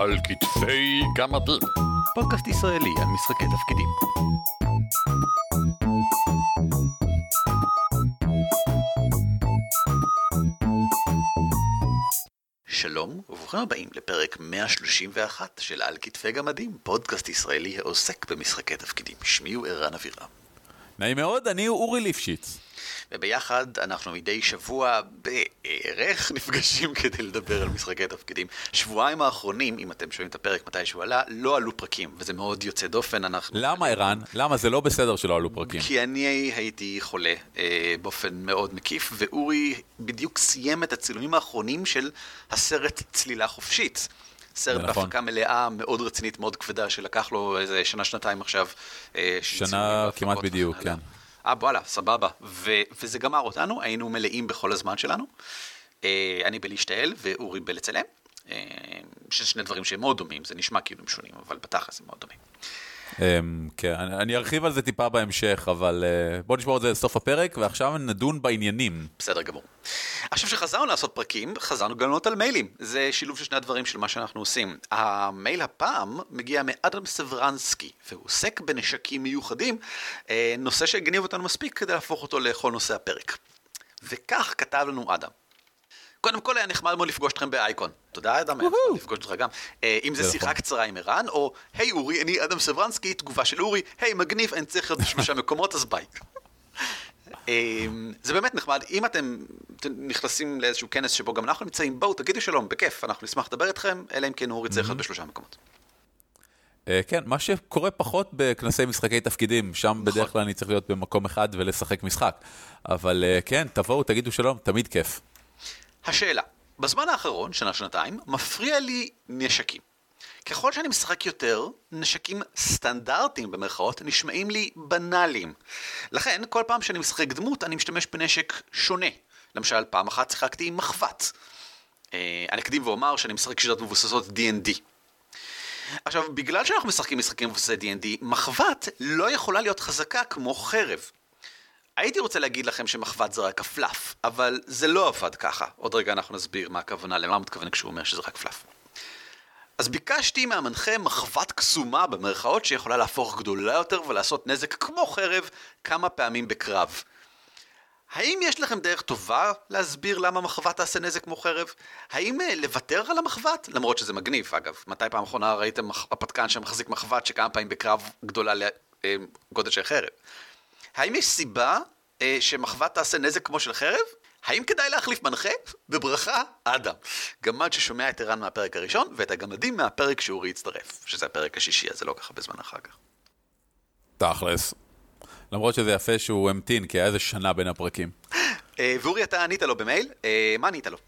על כתפי גמדים. פודקאסט ישראלי על משחקי תפקידים. שלום וברוכים הבאים לפרק 131 של על כתפי גמדים, פודקאסט ישראלי העוסק במשחקי תפקידים. שמי הוא ערן אבירם. נעים מאוד, אני אורי ליפשיץ. וביחד אנחנו מדי שבוע בערך נפגשים כדי לדבר על משחקי תפקידים. שבועיים האחרונים, אם אתם שומעים את הפרק מתי שהוא עלה, לא עלו פרקים, וזה מאוד יוצא דופן. אנחנו... למה ערן? למה זה לא בסדר שלא עלו פרקים? כי אני הייתי חולה אה, באופן מאוד מקיף, ואורי בדיוק סיים את הצילומים האחרונים של הסרט צלילה חופשית. סרט נכון. בהפקה מלאה מאוד רצינית, מאוד כבדה, שלקח לו איזה שנה-שנתיים עכשיו. אה, שנה כמעט בדיוק. כן. אה, וואלה, סבבה. ו- וזה גמר אותנו, היינו מלאים בכל הזמן שלנו. אה, אני בלהשתעל ואורי בלצלם, אה, שני דברים שהם מאוד דומים, זה נשמע כאילו הם שונים, אבל בתכלס הם מאוד דומים. אמ, כן, אני ארחיב על זה טיפה בהמשך, אבל אה, בוא נשמור את זה לסוף הפרק, ועכשיו נדון בעניינים. בסדר גמור. עכשיו שחזרנו לעשות פרקים, חזרנו גם לענות על מיילים. זה שילוב של שני הדברים של מה שאנחנו עושים. המייל הפעם מגיע מאדם סברנסקי, והוא עוסק בנשקים מיוחדים, אה, נושא שהגניב אותנו מספיק כדי להפוך אותו לכל נושא הפרק. וכך כתב לנו אדם. קודם כל היה נחמד מאוד לפגוש אתכם באייקון. תודה אדם, היה נחמד לפגוש אותך גם. אה, אם זה שיחה נכון. קצרה עם ערן, או היי אורי, אני אדם סברנסקי, תגובה של אורי, היי מגניב, אני צריך להיות בשלושה מקומות, אז ביי. אמ, זה באמת נחמד, אם אתם נכנסים לאיזשהו כנס שבו גם אנחנו נמצאים, בואו תגידו שלום, בכיף, אנחנו נשמח לדבר איתכם, אלא אם כן אורי צריך להיות בשלושה מקומות. אה, כן, מה שקורה פחות בכנסי משחקי תפקידים, שם בדרך כלל אני צריך להיות במקום אחד ולשחק משחק. אבל אה, כן, תבואו, תגידו שלום, תמיד כיף. השאלה, בזמן האחרון, שנה-שנתיים, מפריע לי נשקים. ככל שאני משחק יותר, נשקים סטנדרטיים במרכאות נשמעים לי בנאליים. לכן, כל פעם שאני משחק דמות, אני משתמש בנשק שונה. למשל, פעם אחת שיחקתי עם מחבת. אה, אני אקדים ואומר שאני משחק שיטות מבוססות D&D. עכשיו, בגלל שאנחנו משחקים משחקים מבוססי D&D, מחבת לא יכולה להיות חזקה כמו חרב. הייתי רוצה להגיד לכם שמחבת זה רק הפלאף, אבל זה לא עבד ככה. עוד רגע אנחנו נסביר מה הכוונה, למה הוא מתכוון כשהוא אומר שזה רק פלאף. אז ביקשתי מהמנחה מחבת קסומה במרכאות שיכולה להפוך גדולה יותר ולעשות נזק כמו חרב כמה פעמים בקרב. האם יש לכם דרך טובה להסביר למה מחבת תעשה נזק כמו חרב? האם אה, לוותר על המחבת? למרות שזה מגניב אגב. מתי פעם אחרונה ראיתם הפתקן שמחזיק מחבת שכמה פעמים בקרב גדולה לגודל של חרב? האם יש סיבה אה, שמחבת תעשה נזק כמו של חרב? האם כדאי להחליף מנחה? בברכה, אדם. גמד ששומע את ערן מהפרק הראשון, ואת הגמדים מהפרק שאורי הצטרף, שזה הפרק השישי, אז זה לא ככה בזמן אחר כך. תכלס. למרות שזה יפה שהוא המתין, כי היה איזה שנה בין הפרקים. אה, ואורי, אתה ענית לו במייל, אה, מה ענית לו?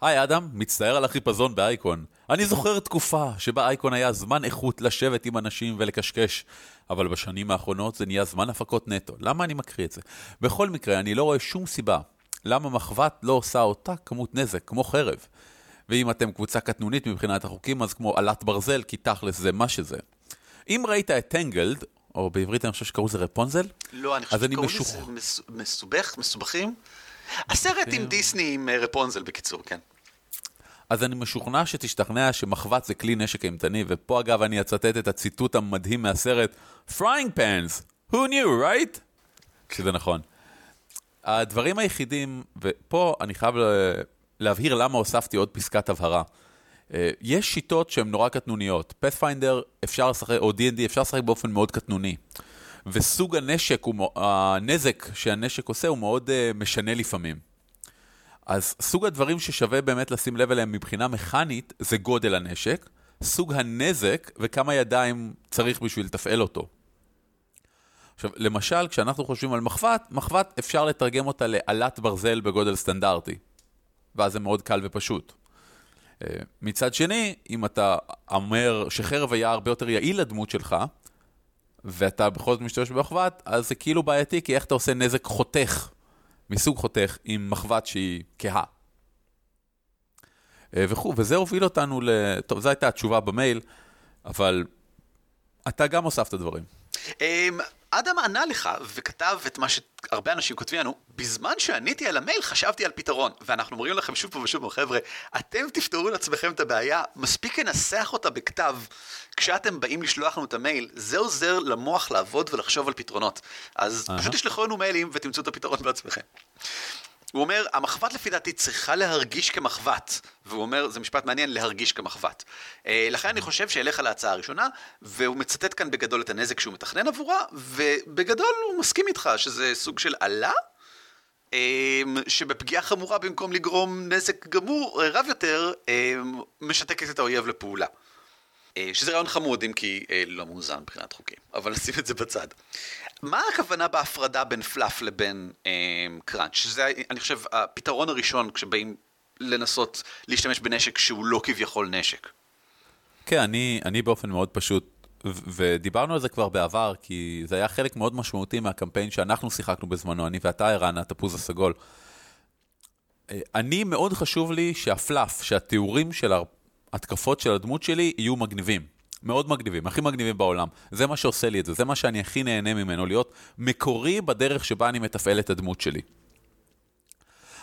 היי אדם, מצטער על החיפזון באייקון. אני זוכר תקופה שבה אייקון היה זמן איכות לשבת עם אנשים ולקשקש, אבל בשנים האחרונות זה נהיה זמן הפקות נטו. למה אני מקריא את זה? בכל מקרה, אני לא רואה שום סיבה למה מחבת לא עושה אותה כמות נזק, כמו חרב. ואם אתם קבוצה קטנונית מבחינת החוקים, אז כמו עלת ברזל, כי תכלס זה מה שזה. אם ראית את טנגלד, או בעברית אני חושב שקראו לזה רפונזל, לא, אני חושב אני שקוראים משוח- לזה מס- מסובך, מסובכים? הסרט עם דיסני עם אה, רפונזל בקיצור, כן. אז אני משוכנע שתשתכנע שמחבת זה כלי נשק אימתני, ופה אגב אני אצטט את הציטוט המדהים מהסרט, frying pans, who knew, right? שזה נכון. הדברים היחידים, ופה אני חייב לה- להבהיר למה הוספתי עוד פסקת הבהרה. אה, יש שיטות שהן נורא קטנוניות. פאת'פיינדר אפשר לשחק, או D&D אפשר לשחק באופן מאוד קטנוני. וסוג הנשק, הוא, הנזק שהנשק עושה הוא מאוד אה, משנה לפעמים. אז סוג הדברים ששווה באמת לשים לב אליהם מבחינה מכנית זה גודל הנשק, סוג הנזק וכמה ידיים צריך בשביל לתפעל אותו. עכשיו, למשל, כשאנחנו חושבים על מחבת, מחבת אפשר לתרגם אותה לעלת ברזל בגודל סטנדרטי, ואז זה מאוד קל ופשוט. אה, מצד שני, אם אתה אומר שחרב היה הרבה יותר יעיל לדמות שלך, ואתה בכל זאת משתמש במחבת, אז זה כאילו בעייתי, כי איך אתה עושה נזק חותך, מסוג חותך, עם מחבת שהיא כהה. אה, וכו', וזה הוביל אותנו ל... טוב, זו הייתה התשובה במייל, אבל אתה גם הוספת דברים. אדם ענה לך וכתב את מה שהרבה אנשים כותבים לנו, בזמן שעניתי על המייל חשבתי על פתרון. ואנחנו אומרים לכם שוב פעם ושוב פעם, חבר'ה, אתם תפתרו לעצמכם את הבעיה, מספיק לנסח אותה בכתב. כשאתם באים לשלוח לנו את המייל, זה עוזר למוח לעבוד ולחשוב על פתרונות. אז אהה. פשוט תשלחו לנו מיילים ותמצאו את הפתרון בעצמכם. הוא אומר, המחבת לפי דעתי צריכה להרגיש כמחבת. והוא אומר, זה משפט מעניין, להרגיש כמחבת. אה, לכן אני חושב שאלך על ההצעה הראשונה, והוא מצטט כאן בגדול את הנזק שהוא מתכנן עבורה, ובגדול הוא מסכים איתך שזה סוג של עלה, אה, שבפגיעה חמורה במקום לגרום נזק גמור, רב יותר, אה, משתקת את האויב לפעולה. אה, שזה רעיון חמוד, אם כי אה, לא מאוזן מבחינת חוקים, אבל נשים את זה בצד. מה הכוונה בהפרדה בין פלאף לבין אה, קראנץ'? שזה, אני חושב, הפתרון הראשון כשבאים לנסות להשתמש בנשק שהוא לא כביכול נשק. כן, אני, אני באופן מאוד פשוט, ודיברנו על זה כבר בעבר, כי זה היה חלק מאוד משמעותי מהקמפיין שאנחנו שיחקנו בזמנו, אני ואתה, ערן, התפוז הסגול. אה, אני, מאוד חשוב לי שהפלאף, שהתיאורים של ההתקפות של הדמות שלי יהיו מגניבים. מאוד מגניבים, הכי מגניבים בעולם. זה מה שעושה לי את זה, זה מה שאני הכי נהנה ממנו, להיות מקורי בדרך שבה אני מתפעל את הדמות שלי.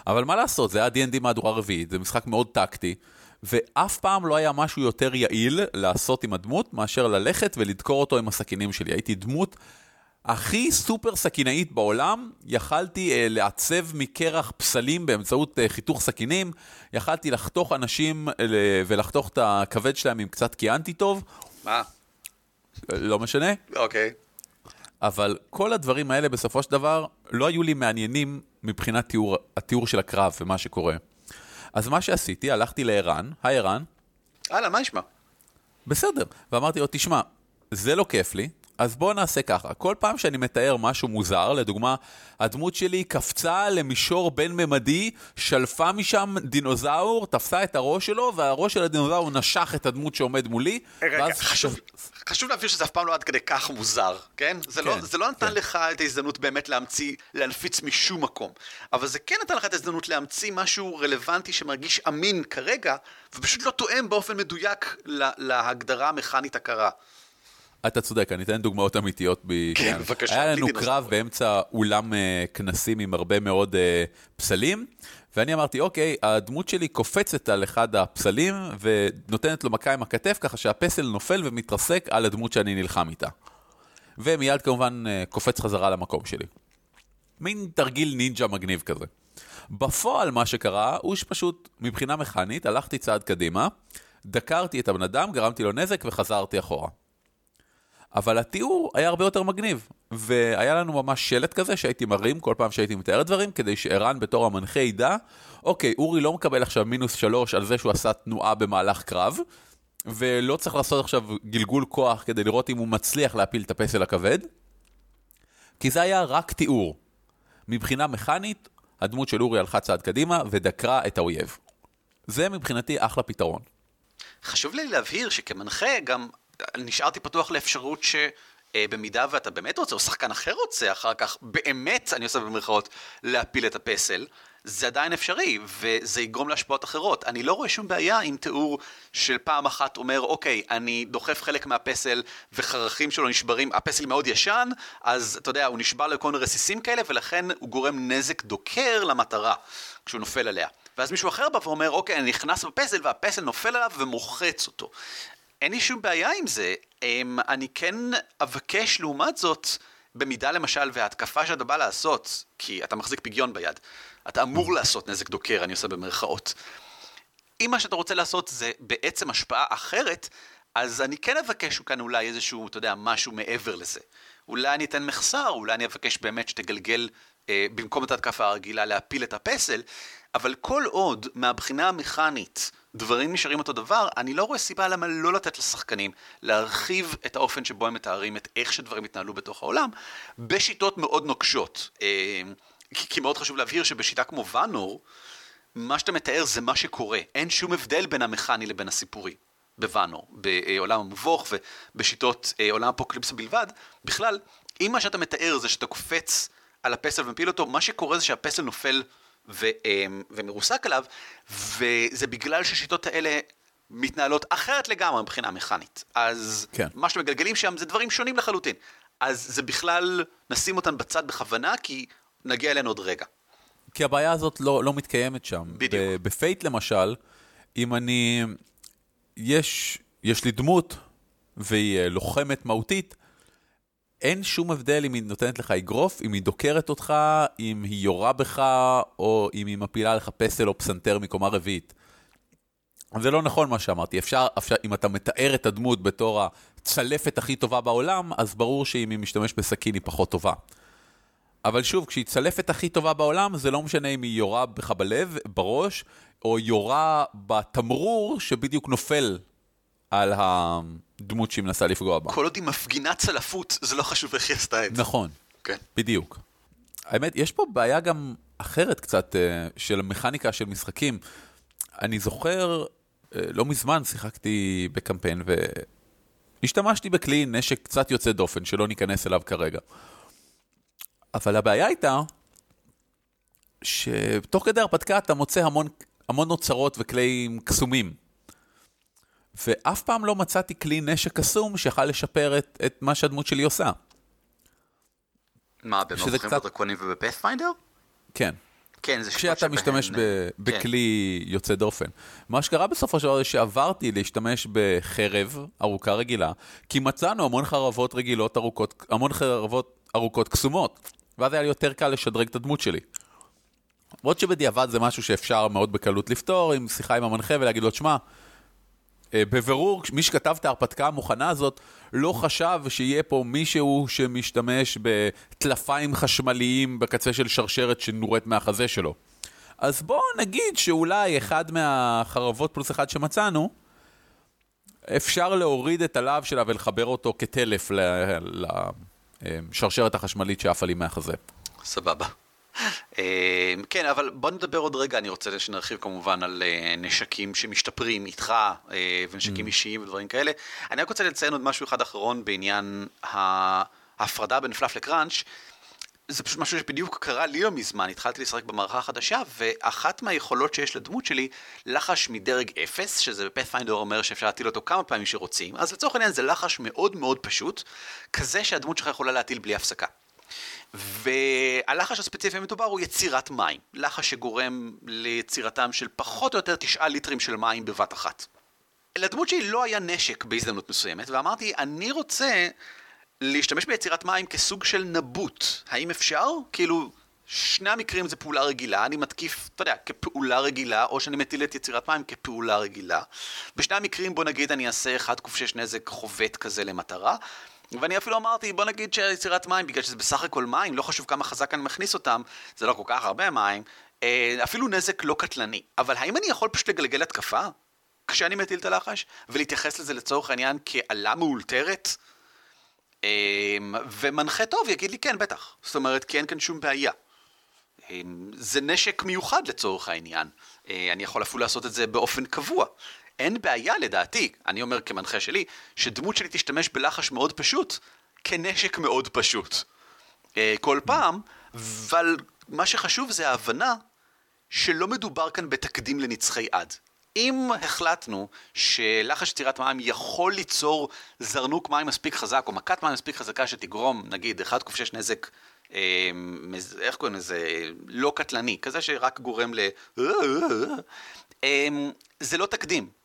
אבל מה לעשות, זה היה D&D מהדורה רביעית, זה משחק מאוד טקטי, ואף פעם לא היה משהו יותר יעיל לעשות עם הדמות, מאשר ללכת ולדקור אותו עם הסכינים שלי. הייתי דמות הכי סופר סכינאית בעולם, יכלתי אה, לעצב מקרח פסלים באמצעות אה, חיתוך סכינים, יכלתי לחתוך אנשים אה, ולחתוך את הכבד שלהם עם קצת קיאנטי טוב, מה? לא משנה. אוקיי. אבל כל הדברים האלה בסופו של דבר לא היו לי מעניינים מבחינת תיאור, התיאור של הקרב ומה שקורה. אז מה שעשיתי, הלכתי לערן, היי ערן, הלאה, מה נשמע? בסדר, ואמרתי לו, תשמע, זה לא כיף לי, אז בוא נעשה ככה, כל פעם שאני מתאר משהו מוזר, לדוגמה, הדמות שלי קפצה למישור בין-ממדי, שלפה משם דינוזאור, תפסה את הראש שלו, והראש של הדינוזאור נשך את הדמות שעומד מולי, רגע, ואז... חשוב, חשוב להבהיר שזה אף פעם לא עד כדי כך מוזר, כן? זה, לא, כן, זה לא נתן כן. לך את ההזדמנות באמת להמציא, להנפיץ משום מקום. אבל זה כן נתן לך את ההזדמנות להמציא משהו רלוונטי שמרגיש אמין כרגע, ופשוט לא תואם באופן מדויק לה, להגדרה המכנית הקרה. אתה צודק, אני אתן דוגמאות אמיתיות. ב... כן, בבקשה, היה לנו. קרב באמצע אולם אה, כנסים עם הרבה מאוד אה, פסלים, ואני אמרתי, אוקיי, הדמות שלי קופצת על אחד הפסלים ונותנת לו מכה עם הכתף, ככה שהפסל נופל ומתרסק על הדמות שאני נלחם איתה. ומיד כמובן אה, קופץ חזרה למקום שלי. מין תרגיל נינג'ה מגניב כזה. בפועל מה שקרה הוא שפשוט מבחינה מכנית הלכתי צעד קדימה, דקרתי את הבן אדם, גרמתי לו נזק וחזרתי אחורה. אבל התיאור היה הרבה יותר מגניב, והיה לנו ממש שלט כזה שהייתי מרים כל פעם שהייתי מתאר דברים, כדי שערן בתור המנחה ידע, אוקיי, אורי לא מקבל עכשיו מינוס שלוש על זה שהוא עשה תנועה במהלך קרב, ולא צריך לעשות עכשיו גלגול כוח כדי לראות אם הוא מצליח להפיל את הפסל הכבד, כי זה היה רק תיאור. מבחינה מכנית, הדמות של אורי הלכה צעד קדימה ודקרה את האויב. זה מבחינתי אחלה פתרון. חשוב לי להבהיר שכמנחה גם נשארתי פתוח לאפשרות שבמידה ואתה באמת רוצה, או שחקן אחר רוצה אחר כך, באמת, אני עושה במרכאות, להפיל את הפסל, זה עדיין אפשרי, וזה יגרום להשפעות אחרות. אני לא רואה שום בעיה עם תיאור של פעם אחת אומר, אוקיי, אני דוחף חלק מהפסל וחרכים שלו נשברים, הפסל מאוד ישן, אז אתה יודע, הוא נשבר לכל מיני רסיסים כאלה, ולכן הוא גורם נזק דוקר למטרה כשהוא נופל עליה. ואז מישהו אחר בא ואומר, אוקיי, אני נכנס בפסל והפסל נופל עליו ומוחץ אותו. אין לי שום בעיה עם זה, אמ, אני כן אבקש לעומת זאת, במידה למשל וההתקפה שאתה בא לעשות, כי אתה מחזיק פגיון ביד, אתה אמור לעשות נזק דוקר, אני עושה במרכאות. אם מה שאתה רוצה לעשות זה בעצם השפעה אחרת, אז אני כן אבקש כאן אולי איזשהו, אתה יודע, משהו מעבר לזה. אולי אני אתן מחסר, אולי אני אבקש באמת שתגלגל אה, במקום את ההתקפה הרגילה להפיל את הפסל, אבל כל עוד מהבחינה המכנית דברים נשארים אותו דבר, אני לא רואה סיבה למה לא לתת לשחקנים להרחיב את האופן שבו הם מתארים את איך שדברים יתנהלו בתוך העולם, בשיטות מאוד נוקשות. אה, כי כי מאוד חשוב להבהיר שבשיטה כמו ואנור, מה שאתה מתאר זה מה שקורה. אין שום הבדל בין המכני לבין הסיפורי. בוואנור, בעולם המבוך ובשיטות אה, עולם אפוקליפסה בלבד, בכלל, אם מה שאתה מתאר זה שאתה קופץ על הפסל ומפיל אותו, מה שקורה זה שהפסל נופל ו, אה, ומרוסק עליו, וזה בגלל שהשיטות האלה מתנהלות אחרת לגמרי מבחינה מכנית. אז כן. מה שמגלגלים שם זה דברים שונים לחלוטין. אז זה בכלל, נשים אותן בצד בכוונה, כי נגיע אליהן עוד רגע. כי הבעיה הזאת לא, לא מתקיימת שם. בדיוק. בפייט למשל, אם אני... יש, יש לי דמות, והיא אה, לוחמת מהותית, אין שום הבדל אם היא נותנת לך אגרוף, אם היא דוקרת אותך, אם היא יורה בך, או אם היא מפילה לך פסל או פסנתר מקומה רביעית. זה לא נכון מה שאמרתי, אפשר, אפשר, אם אתה מתאר את הדמות בתור הצלפת הכי טובה בעולם, אז ברור שאם היא משתמש בסכין היא פחות טובה. אבל שוב, כשהיא צלפת הכי טובה בעולם, זה לא משנה אם היא יורה בך בלב, בראש, או יורה בתמרור שבדיוק נופל על הדמות שהיא מנסה לפגוע בה. כל עוד היא מפגינה צלפות, זה לא חשוב איך היא עשתה את זה. נכון, כן. בדיוק. האמת, יש פה בעיה גם אחרת קצת אה, של מכניקה של משחקים. אני זוכר, אה, לא מזמן שיחקתי בקמפיין והשתמשתי בכלי נשק קצת יוצא דופן, שלא ניכנס אליו כרגע. אבל הבעיה הייתה שתוך כדי הרפתקה אתה מוצא המון, המון אוצרות וכלים קסומים. ואף פעם לא מצאתי כלי נשק קסום שיכל לשפר את, את מה שהדמות שלי עושה. מה, שזה במבוכים קצת- ודרקונים ובפאת'פיינדר? כן. כן, זה כשאתה משתמש אה, ב- כן. בכלי יוצא דופן. מה שקרה בסופו של דבר זה שעברתי להשתמש בחרב ארוכה רגילה, כי מצאנו המון חרבות רגילות ארוכות, המון חרבות ארוכות קסומות, ואז היה לי יותר קל לשדרג את הדמות שלי. למרות שבדיעבד זה משהו שאפשר מאוד בקלות לפתור, עם שיחה עם המנחה ולהגיד לו, שמע, בבירור, מי שכתב את ההרפתקה המוכנה הזאת לא חשב שיהיה פה מישהו שמשתמש בטלפיים חשמליים בקצה של שרשרת שנורית מהחזה שלו. אז בואו נגיד שאולי אחד מהחרבות פלוס אחד שמצאנו, אפשר להוריד את הלהב שלה ולחבר אותו כטלף לשרשרת החשמלית שעפה לי מהחזה. סבבה. אה, כן, אבל בוא נדבר עוד רגע, אני רוצה שנרחיב כמובן על אה, נשקים שמשתפרים איתך, אה, ונשקים אישיים ודברים כאלה. אני רק רוצה לציין עוד משהו אחד אחרון בעניין ההפרדה בין פלאף לקראנץ'. זה פשוט משהו שבדיוק קרה לי לא מזמן, התחלתי לשחק במערכה החדשה, ואחת מהיכולות שיש לדמות שלי, לחש מדרג 0, שזה בפאת'פיינדר אומר שאפשר להטיל אותו כמה פעמים שרוצים, אז לצורך העניין זה לחש מאוד מאוד פשוט, כזה שהדמות שלך יכולה להטיל בלי הפסקה. והלחש הספציפי המדובר הוא יצירת מים, לחש שגורם ליצירתם של פחות או יותר תשעה ליטרים של מים בבת אחת. לדמות שלי לא היה נשק בהזדמנות מסוימת, ואמרתי, אני רוצה להשתמש ביצירת מים כסוג של נבוט. האם אפשר? כאילו, שני המקרים זה פעולה רגילה, אני מתקיף, אתה יודע, כפעולה רגילה, או שאני מטיל את יצירת מים כפעולה רגילה. בשני המקרים, בוא נגיד, אני אעשה 1 ק"ש נזק חובט כזה למטרה. ואני אפילו אמרתי, בוא נגיד שיצירת מים, בגלל שזה בסך הכל מים, לא חשוב כמה חזק אני מכניס אותם, זה לא כל כך הרבה מים, אה, אפילו נזק לא קטלני. אבל האם אני יכול פשוט לגלגל התקפה כשאני מטיל את הלחש, ולהתייחס לזה לצורך העניין כאלה מאולתרת? אמ, ומנחה טוב יגיד לי כן, בטח. זאת אומרת, כי אין כאן שום בעיה. אמ, זה נשק מיוחד לצורך העניין. אה, אני יכול אפילו לעשות את זה באופן קבוע. אין בעיה לדעתי, אני אומר כמנחה שלי, שדמות שלי תשתמש בלחש מאוד פשוט, כנשק מאוד פשוט. אה, כל פעם, אבל מה שחשוב זה ההבנה שלא מדובר כאן בתקדים לנצחי עד. אם החלטנו שלחש יצירת מים יכול ליצור זרנוק מים מספיק חזק, או מכת מים מספיק חזקה שתגרום, נגיד, 1 ק"ש נזק, אה, איך קוראים לזה, לא קטלני, כזה שרק גורם ל... אה, זה לא תקדים.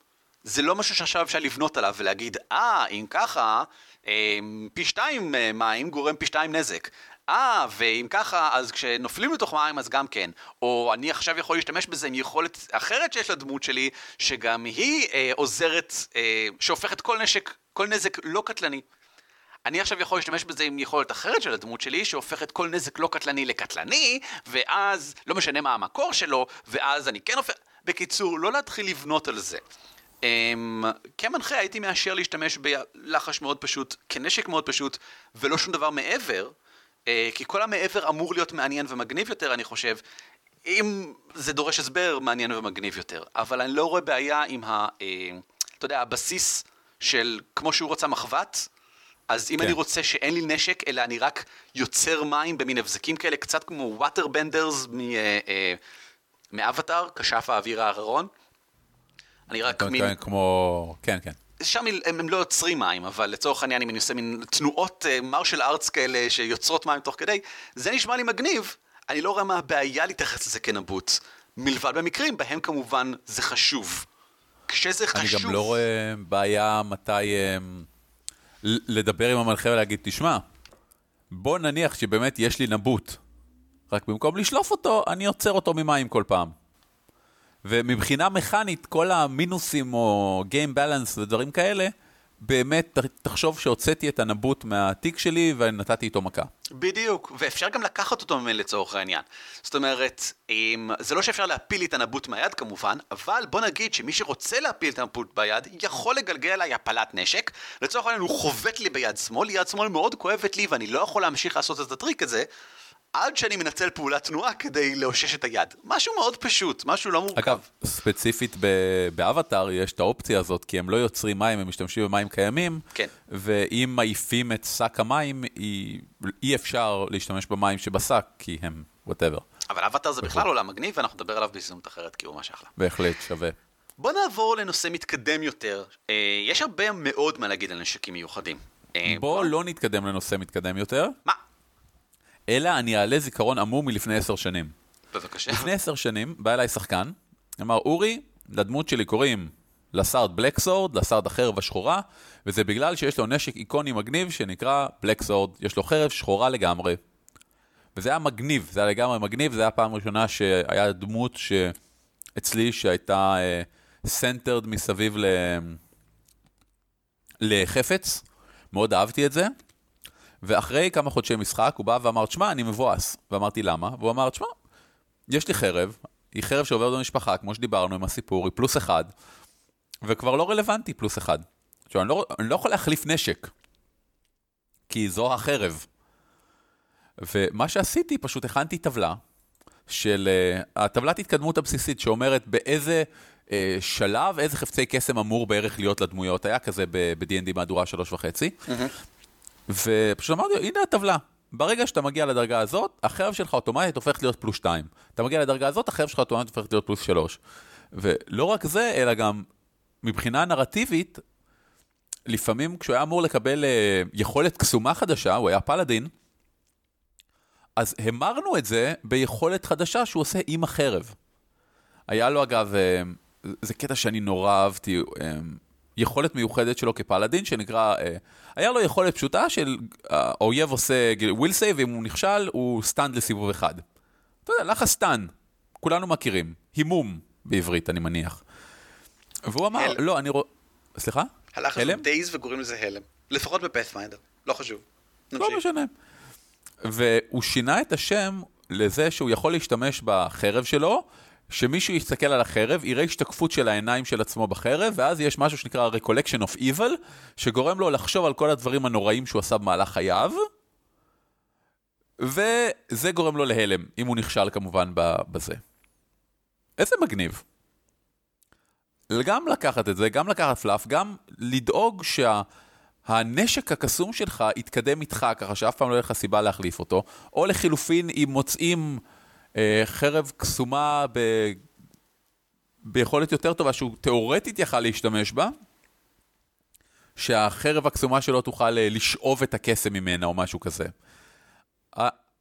זה לא משהו שעכשיו אפשר לבנות עליו ולהגיד, אה, אם ככה, אה, פי שתיים אה, מים גורם פי שתיים נזק. אה, ואם ככה, אז כשנופלים לתוך מים, אז גם כן. או אני עכשיו יכול להשתמש בזה עם יכולת אחרת שיש לדמות שלי, שגם היא אה, עוזרת, אה, שהופכת כל נשק, כל נזק לא קטלני. אני עכשיו יכול להשתמש בזה עם יכולת אחרת של הדמות שלי, שהופכת כל נזק לא קטלני לקטלני, ואז לא משנה מה המקור שלו, ואז אני כן הופך... בקיצור, לא להתחיל לבנות על זה. Um, כמנחה הייתי מאשר להשתמש בלחש מאוד פשוט, כנשק מאוד פשוט, ולא שום דבר מעבר, uh, כי כל המעבר אמור להיות מעניין ומגניב יותר, אני חושב. אם זה דורש הסבר, מעניין ומגניב יותר. אבל אני לא רואה בעיה עם ה... Uh, אתה יודע, הבסיס של כמו שהוא רצה מחבת, אז אם כן. אני רוצה שאין לי נשק, אלא אני רק יוצר מים במין הבזקים כאלה, קצת כמו וואטר בנדרס מאבטאר, כשף האוויר האחרון. אני רק מין... כן, כמו... כן, כן. שם הם, הם לא יוצרים מים, אבל לצורך העניין אם אני עושה מין תנועות מרשל ארטס כאלה שיוצרות מים תוך כדי, זה נשמע לי מגניב, אני לא רואה מה הבעיה להתייחס לזה כנבוט, מלבד במקרים בהם כמובן זה חשוב. כשזה חשוב... אני גם לא רואה בעיה מתי אה, לדבר עם המנחה ולהגיד, תשמע, בוא נניח שבאמת יש לי נבוט, רק במקום לשלוף אותו, אני עוצר אותו ממים כל פעם. ומבחינה מכנית, כל המינוסים או Game Balance ודברים כאלה, באמת, תחשוב שהוצאתי את הנבוט מהתיק שלי ונתתי איתו מכה. בדיוק, ואפשר גם לקחת אותו ממנו לצורך העניין. זאת אומרת, אם, זה לא שאפשר להפיל לי את הנבוט מהיד כמובן, אבל בוא נגיד שמי שרוצה להפיל את הנבוט ביד, יכול לגלגל עליי הפלת נשק. לצורך העניין הוא חובט לי ביד שמאל, יד שמאל מאוד כואבת לי ואני לא יכול להמשיך לעשות את הטריק הזה, עד שאני מנצל פעולת תנועה כדי לאושש את היד. משהו מאוד פשוט, משהו לא מורכב. אגב, ספציפית באבטאר יש את האופציה הזאת, כי הם לא יוצרים מים, הם משתמשים במים קיימים, כן. ואם מעיפים את שק המים, אי, אי אפשר להשתמש במים שבשק, כי הם whatever. אבל אבטאר זה בכלל עולם מגניב, ואנחנו נדבר עליו בהזדמנות אחרת, כי הוא ממש אחלה. בהחלט, שווה. בוא נעבור לנושא מתקדם יותר. אה, יש הרבה מאוד מה להגיד על נשקים מיוחדים. אה, בוא לא נתקדם לנושא מתקדם יותר. מה? אלא אני אעלה זיכרון עמום מלפני עשר שנים. בבקשה. לפני עשר שנים בא אליי שחקן, אמר, אורי, לדמות שלי קוראים לסארד Blacksword, לסארד החרב השחורה, וזה בגלל שיש לו נשק איקוני מגניב שנקרא Blacksword, יש לו חרב שחורה לגמרי. וזה היה מגניב, זה היה לגמרי מגניב, זה היה הפעם הראשונה שהיה דמות שאצלי שהייתה centered אה, מסביב ל... לחפץ, מאוד אהבתי את זה. ואחרי כמה חודשי משחק הוא בא ואמר, תשמע, אני מבואס. ואמרתי, למה? והוא אמר, תשמע, יש לי חרב, היא חרב שעוברת במשפחה, כמו שדיברנו עם הסיפור, היא פלוס אחד, וכבר לא רלוונטי פלוס אחד. עכשיו, אני לא, אני לא יכול להחליף נשק, כי זו החרב. ומה שעשיתי, פשוט הכנתי טבלה של uh, הטבלת התקדמות הבסיסית שאומרת באיזה uh, שלב, איזה חפצי קסם אמור בערך להיות לדמויות. היה כזה ב-D&D מהדורה שלוש וחצי. Mm-hmm. ופשוט אמרתי לו, הנה הטבלה. ברגע שאתה מגיע לדרגה הזאת, החרב שלך אוטומטית הופכת להיות פלוס 2. אתה מגיע לדרגה הזאת, החרב שלך אוטומטית הופכת להיות פלוס 3. ולא רק זה, אלא גם מבחינה נרטיבית, לפעמים כשהוא היה אמור לקבל אה, יכולת קסומה חדשה, הוא היה פלאדין, אז המרנו את זה ביכולת חדשה שהוא עושה עם החרב. היה לו אגב, אה, זה קטע שאני נורא אהבתי, אה, יכולת מיוחדת שלו כפלאדין, שנקרא, אה, היה לו יכולת פשוטה של האויב עושה will save, ואם הוא נכשל, הוא stunned לסיבוב אחד. אתה יודע, לחץ stun, כולנו מכירים, הימום בעברית, אני מניח. והוא אמר, הלם. לא, אני רואה... סליחה? הלך הוא daze וקוראים לזה הלם. לפחות ב Pathfinder, לא חשוב. לא משנה. והוא שינה את השם לזה שהוא יכול להשתמש בחרב שלו, שמישהו יסתכל על החרב, יראה השתקפות של העיניים של עצמו בחרב, ואז יש משהו שנקרא Recollection of Evil, שגורם לו לחשוב על כל הדברים הנוראים שהוא עשה במהלך חייו, וזה גורם לו להלם, אם הוא נכשל כמובן בזה. איזה מגניב. גם לקחת את זה, גם לקחת פלאף, גם לדאוג שה... הקסום שלך יתקדם איתך, ככה שאף פעם לא יהיה לך סיבה להחליף אותו, או לחילופין, אם מוצאים... אה, חרב קסומה ב... ביכולת יותר טובה שהוא תאורטית יכל להשתמש בה, שהחרב הקסומה שלו תוכל אה, לשאוב את הקסם ממנה או משהו כזה.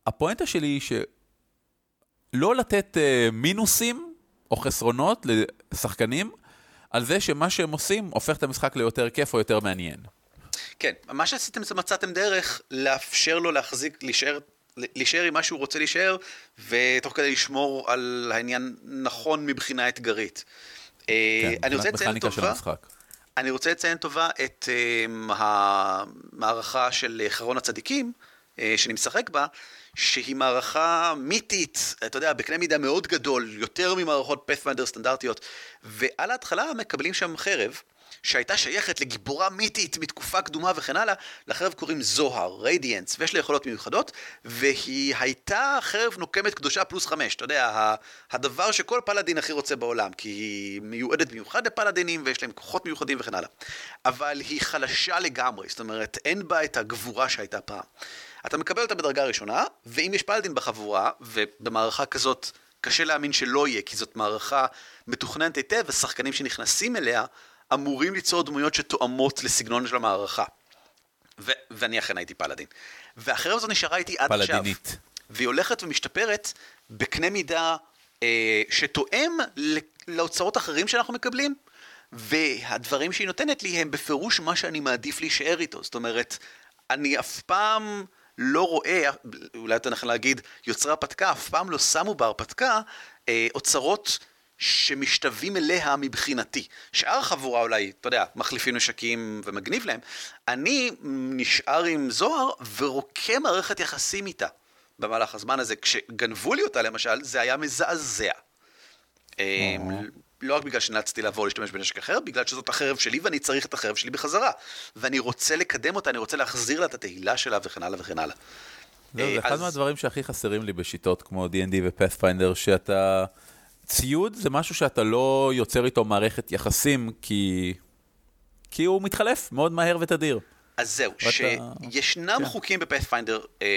הפואנטה שלי היא שלא לתת אה, מינוסים או חסרונות לשחקנים על זה שמה שהם עושים הופך את המשחק ליותר כיף או יותר מעניין. כן, מה שעשיתם זה מצאתם דרך לאפשר לו להחזיק, להישאר להישאר עם מה שהוא רוצה להישאר, ותוך כדי לשמור על העניין נכון מבחינה אתגרית. אה, כן, אני רוצה לציין טובה, אני רוצה לציין טובה את um, המערכה של חרון הצדיקים, uh, שאני משחק בה, שהיא מערכה מיתית, אתה יודע, בקנה מידה מאוד גדול, יותר ממערכות פאת'מיינדר סטנדרטיות, ועל ההתחלה מקבלים שם חרב. שהייתה שייכת לגיבורה מיתית מתקופה קדומה וכן הלאה, לחרב קוראים זוהר, רדיאנס, ויש לה יכולות מיוחדות, והיא הייתה חרב נוקמת קדושה פלוס חמש, אתה יודע, הדבר שכל פלאדין הכי רוצה בעולם, כי היא מיועדת במיוחד לפלאדינים, ויש להם כוחות מיוחדים וכן הלאה. אבל היא חלשה לגמרי, זאת אומרת, אין בה את הגבורה שהייתה פעם. אתה מקבל אותה בדרגה ראשונה, ואם יש פלאדין בחבורה, ובמערכה כזאת קשה להאמין שלא יהיה, כי זאת מערכה מתוכננת היטב, ושחקנים שנכנסים אליה, אמורים ליצור דמויות שתואמות לסגנון של המערכה. ו- ואני אכן הייתי פלאדין. והחרב הזו נשארה איתי עד עכשיו. פלדינית. והיא הולכת ומשתפרת בקנה מידה אה, שתואם לאוצרות אחרים שאנחנו מקבלים, והדברים שהיא נותנת לי הם בפירוש מה שאני מעדיף להישאר איתו. זאת אומרת, אני אף פעם לא רואה, אולי יותר נכון להגיד, יוצרי הרפתקה אף פעם לא שמו בהרפתקה אה, אוצרות שמשתווים אליה מבחינתי. שאר החבורה אולי, אתה יודע, מחליפים נשקים ומגניב להם. אני נשאר עם זוהר ורוקם מערכת יחסים איתה במהלך הזמן הזה. כשגנבו לי אותה למשל, זה היה מזעזע. אה, לא רק בגלל שנאלצתי לעבור להשתמש בנשק אחר, בגלל שזאת החרב שלי ואני צריך את החרב שלי בחזרה. ואני רוצה לקדם אותה, אני רוצה להחזיר לה את התהילה שלה וכן הלאה וכן הלאה. זהו, אה, זה אחד מהדברים שהכי חסרים לי בשיטות כמו D&D ופאת'פיינדר, שאתה... ציוד זה משהו שאתה לא יוצר איתו מערכת יחסים, כי... כי הוא מתחלף מאוד מהר ותדיר. אז זהו, ואתה- שישנם כן. חוקים בפאת'פיינדר אה,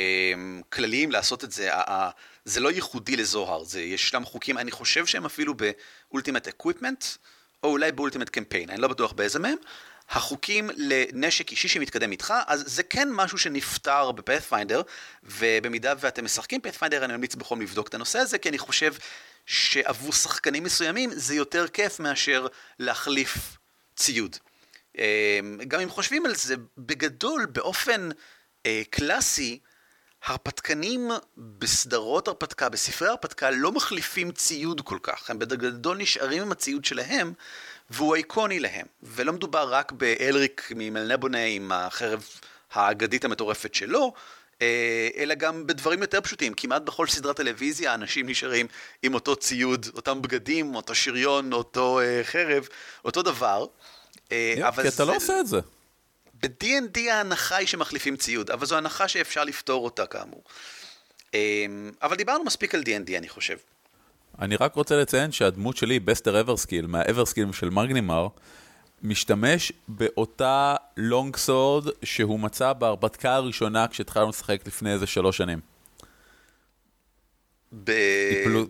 כלליים לעשות את זה, ה- ה- זה לא ייחודי לזוהר, זה ישנם חוקים, אני חושב שהם אפילו ב Ultimate Equipment, או אולי ב Ultimate Campaign, אני לא בטוח באיזה מהם. החוקים לנשק אישי שמתקדם איתך, אז זה כן משהו שנפתר ב-Pathfinder, ובמידה ואתם משחקים Pathfinder, אני ממליץ בחום לבדוק את הנושא הזה, כי אני חושב שעבור שחקנים מסוימים זה יותר כיף מאשר להחליף ציוד. אה, גם אם חושבים על זה, בגדול, באופן אה, קלאסי, הרפתקנים בסדרות הרפתקה, בספרי הרפתקה, לא מחליפים ציוד כל כך. הם בגדול נשארים עם הציוד שלהם, והוא איקוני להם. ולא מדובר רק באלריק ממלנבונה עם החרב האגדית המטורפת שלו, אלא גם בדברים יותר פשוטים. כמעט בכל סדרת טלוויזיה אנשים נשארים עם אותו ציוד, אותם בגדים, אותו שריון, אותו אה, חרב, אותו דבר. אה, אבל כי אתה לא עושה את זה. ב-D&D ההנחה היא שמחליפים ציוד, אבל זו הנחה שאפשר לפתור אותה כאמור. אמ, אבל דיברנו מספיק על D&D אני חושב. אני רק רוצה לציין שהדמות שלי, בסטר אברסקיל, מהאברסקילים של מגנימר, משתמש באותה long sword שהוא מצא בהרפתקה הראשונה כשהתחלנו לשחק לפני איזה שלוש שנים. ב...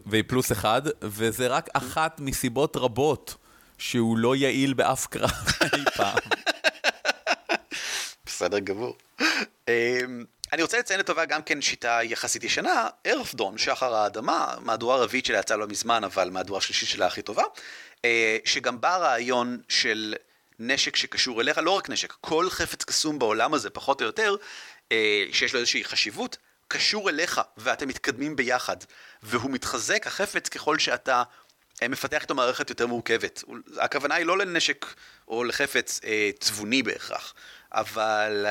והיא פלוס אחד, וזה רק אחת מסיבות רבות שהוא לא יעיל באף קרב אי פעם. בסדר גמור. אני רוצה לציין לטובה גם כן שיטה יחסית ישנה, ארפדון, שחר האדמה, מהדורה רביעית שלה יצאה לא מזמן, אבל מהדורה שלישית שלה הכי טובה, אה, שגם בה רעיון של נשק שקשור אליך, לא רק נשק, כל חפץ קסום בעולם הזה, פחות או יותר, אה, שיש לו איזושהי חשיבות, קשור אליך, ואתם מתקדמים ביחד, והוא מתחזק, החפץ, ככל שאתה אה, מפתח איתו מערכת יותר מורכבת. הכוונה היא לא לנשק או לחפץ אה, תבוני בהכרח, אבל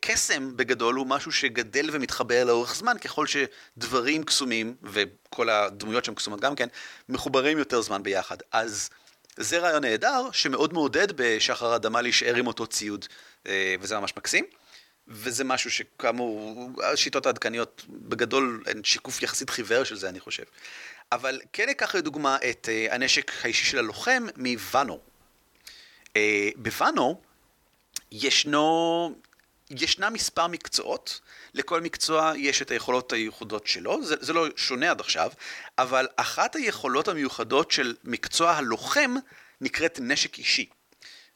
קסם בגדול הוא משהו שגדל ומתחבר לאורך זמן ככל שדברים קסומים, וכל הדמויות שהן קסומות גם כן, מחוברים יותר זמן ביחד. אז זה רעיון נהדר שמאוד מעודד בשחר האדמה להישאר עם אותו ציוד, אה, וזה ממש מקסים. וזה משהו שכאמור, השיטות העדכניות בגדול הן שיקוף יחסית חיוור של זה אני חושב. אבל כן ניקח לדוגמה את uh, הנשק האישי של הלוחם מוואנו. Uh, בוואנו ישנו, ישנם מספר מקצועות, לכל מקצוע יש את היכולות הייחודות שלו, זה, זה לא שונה עד עכשיו, אבל אחת היכולות המיוחדות של מקצוע הלוחם נקראת נשק אישי.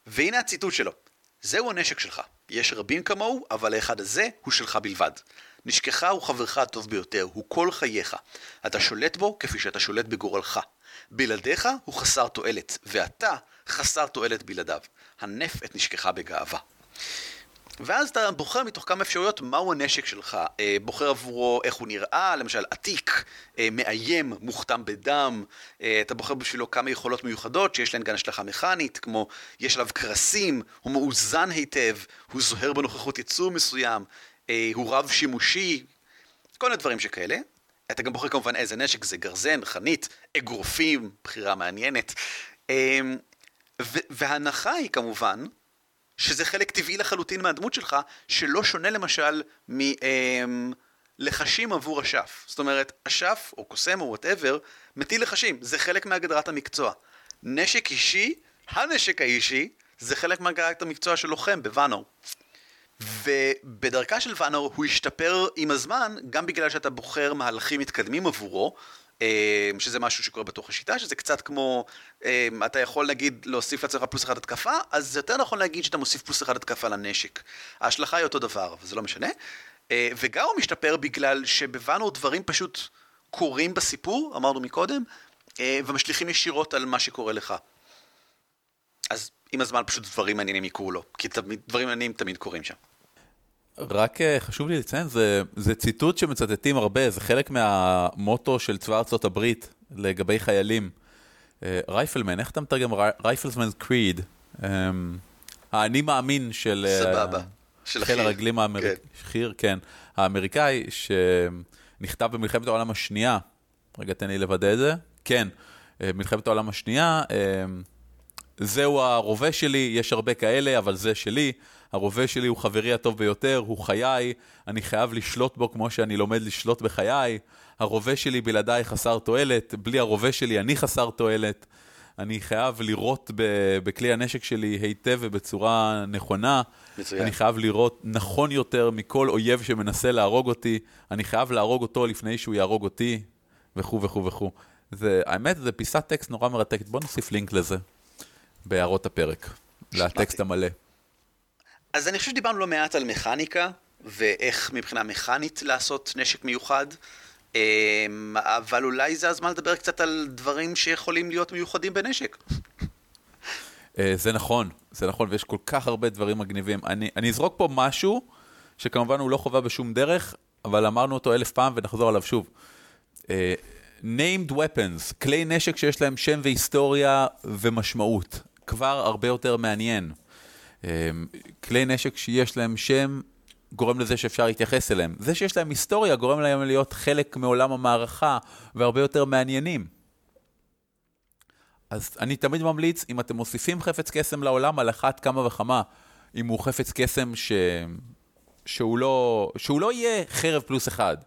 והנה הציטוט שלו: זהו הנשק שלך, יש רבים כמוהו, אבל האחד הזה הוא שלך בלבד. נשקך הוא חברך הטוב ביותר, הוא כל חייך. אתה שולט בו כפי שאתה שולט בגורלך. בלעדיך הוא חסר תועלת, ואתה חסר תועלת בלעדיו. הנף את נשקך בגאווה. ואז אתה בוחר מתוך כמה אפשרויות מהו הנשק שלך, אה, בוחר עבורו איך הוא נראה, למשל עתיק, אה, מאיים, מוכתם בדם, אה, אתה בוחר בשבילו כמה יכולות מיוחדות שיש להן גם השלכה מכנית, כמו יש עליו קרסים, הוא מאוזן היטב, הוא זוהר בנוכחות יצור מסוים, הוא רב שימושי, כל מיני דברים שכאלה. אתה גם בוחר כמובן איזה נשק, זה גרזן, חנית, אגרופים, בחירה מעניינת. וההנחה היא כמובן, שזה חלק טבעי לחלוטין מהדמות שלך, שלא שונה למשל מלחשים עבור אשף. זאת אומרת, אשף או קוסם או whatever, מטיל לחשים, זה חלק מהגדרת המקצוע. נשק אישי, הנשק האישי, זה חלק מהגדרת המקצוע של לוחם בוואנור. ובדרכה של ואנור הוא השתפר עם הזמן, גם בגלל שאתה בוחר מהלכים מתקדמים עבורו, אה, שזה משהו שקורה בתוך השיטה, שזה קצת כמו, אה, אתה יכול נגיד להוסיף לעצמך פלוס אחד התקפה, אז זה יותר נכון להגיד שאתה מוסיף פלוס אחד התקפה לנשק. ההשלכה היא אותו דבר, אבל זה לא משנה. אה, וגם הוא משתפר בגלל שבוואנור דברים פשוט קורים בסיפור, אמרנו מקודם, ומשליכים ישירות על מה שקורה לך. אז עם הזמן פשוט דברים מעניינים יקרו לו, כי תמיד, דברים מעניינים תמיד קורים שם. רק אה, חשוב לי לציין, זה, זה ציטוט שמצטטים הרבה, זה חלק מהמוטו של צבא ארצות הברית לגבי חיילים. רייפלמן, איך אתה מתרגם? רייפלסמן קריד. האני מאמין של... אה, סבבה. של חיל הרגלים האמריקאי, כן. חי"ר, כן, האמריקאי, שנכתב במלחמת העולם השנייה. רגע, תן לי לוודא את זה. כן, אה, מלחמת העולם השנייה. זהו הרובה שלי, יש הרבה כאלה, אבל זה שלי. הרובה שלי הוא חברי הטוב ביותר, הוא חיי, אני חייב לשלוט בו כמו שאני לומד לשלוט בחיי. הרובה שלי בלעדיי חסר תועלת, בלי הרובה שלי אני חסר תועלת. אני חייב לירות בכלי הנשק שלי היטב ובצורה נכונה. מצוין. אני חייב לירות נכון יותר מכל אויב שמנסה להרוג אותי. אני חייב להרוג אותו לפני שהוא יהרוג אותי, וכו' וכו' וכו'. זה, האמת, זה פיסת טקסט נורא מרתקת. בוא נוסיף לינק לזה בהערות הפרק, לטקסט המלא. אז אני חושב שדיברנו לא מעט על מכניקה, ואיך מבחינה מכנית לעשות נשק מיוחד, אמ, אבל אולי זה הזמן לדבר קצת על דברים שיכולים להיות מיוחדים בנשק. אה, זה נכון, זה נכון, ויש כל כך הרבה דברים מגניבים. אני, אני אזרוק פה משהו, שכמובן הוא לא חובה בשום דרך, אבל אמרנו אותו אלף פעם ונחזור עליו שוב. Uh, named weapons, כלי נשק שיש להם שם והיסטוריה ומשמעות, כבר הרבה יותר מעניין. אמ, כלי נשק שיש להם שם גורם לזה שאפשר להתייחס אליהם. זה שיש להם היסטוריה גורם להם להיות חלק מעולם המערכה והרבה יותר מעניינים. אז אני תמיד ממליץ, אם אתם מוסיפים חפץ קסם לעולם, על אחת כמה וכמה, אם הוא חפץ קסם ש... שהוא, לא... שהוא לא יהיה חרב פלוס אחד,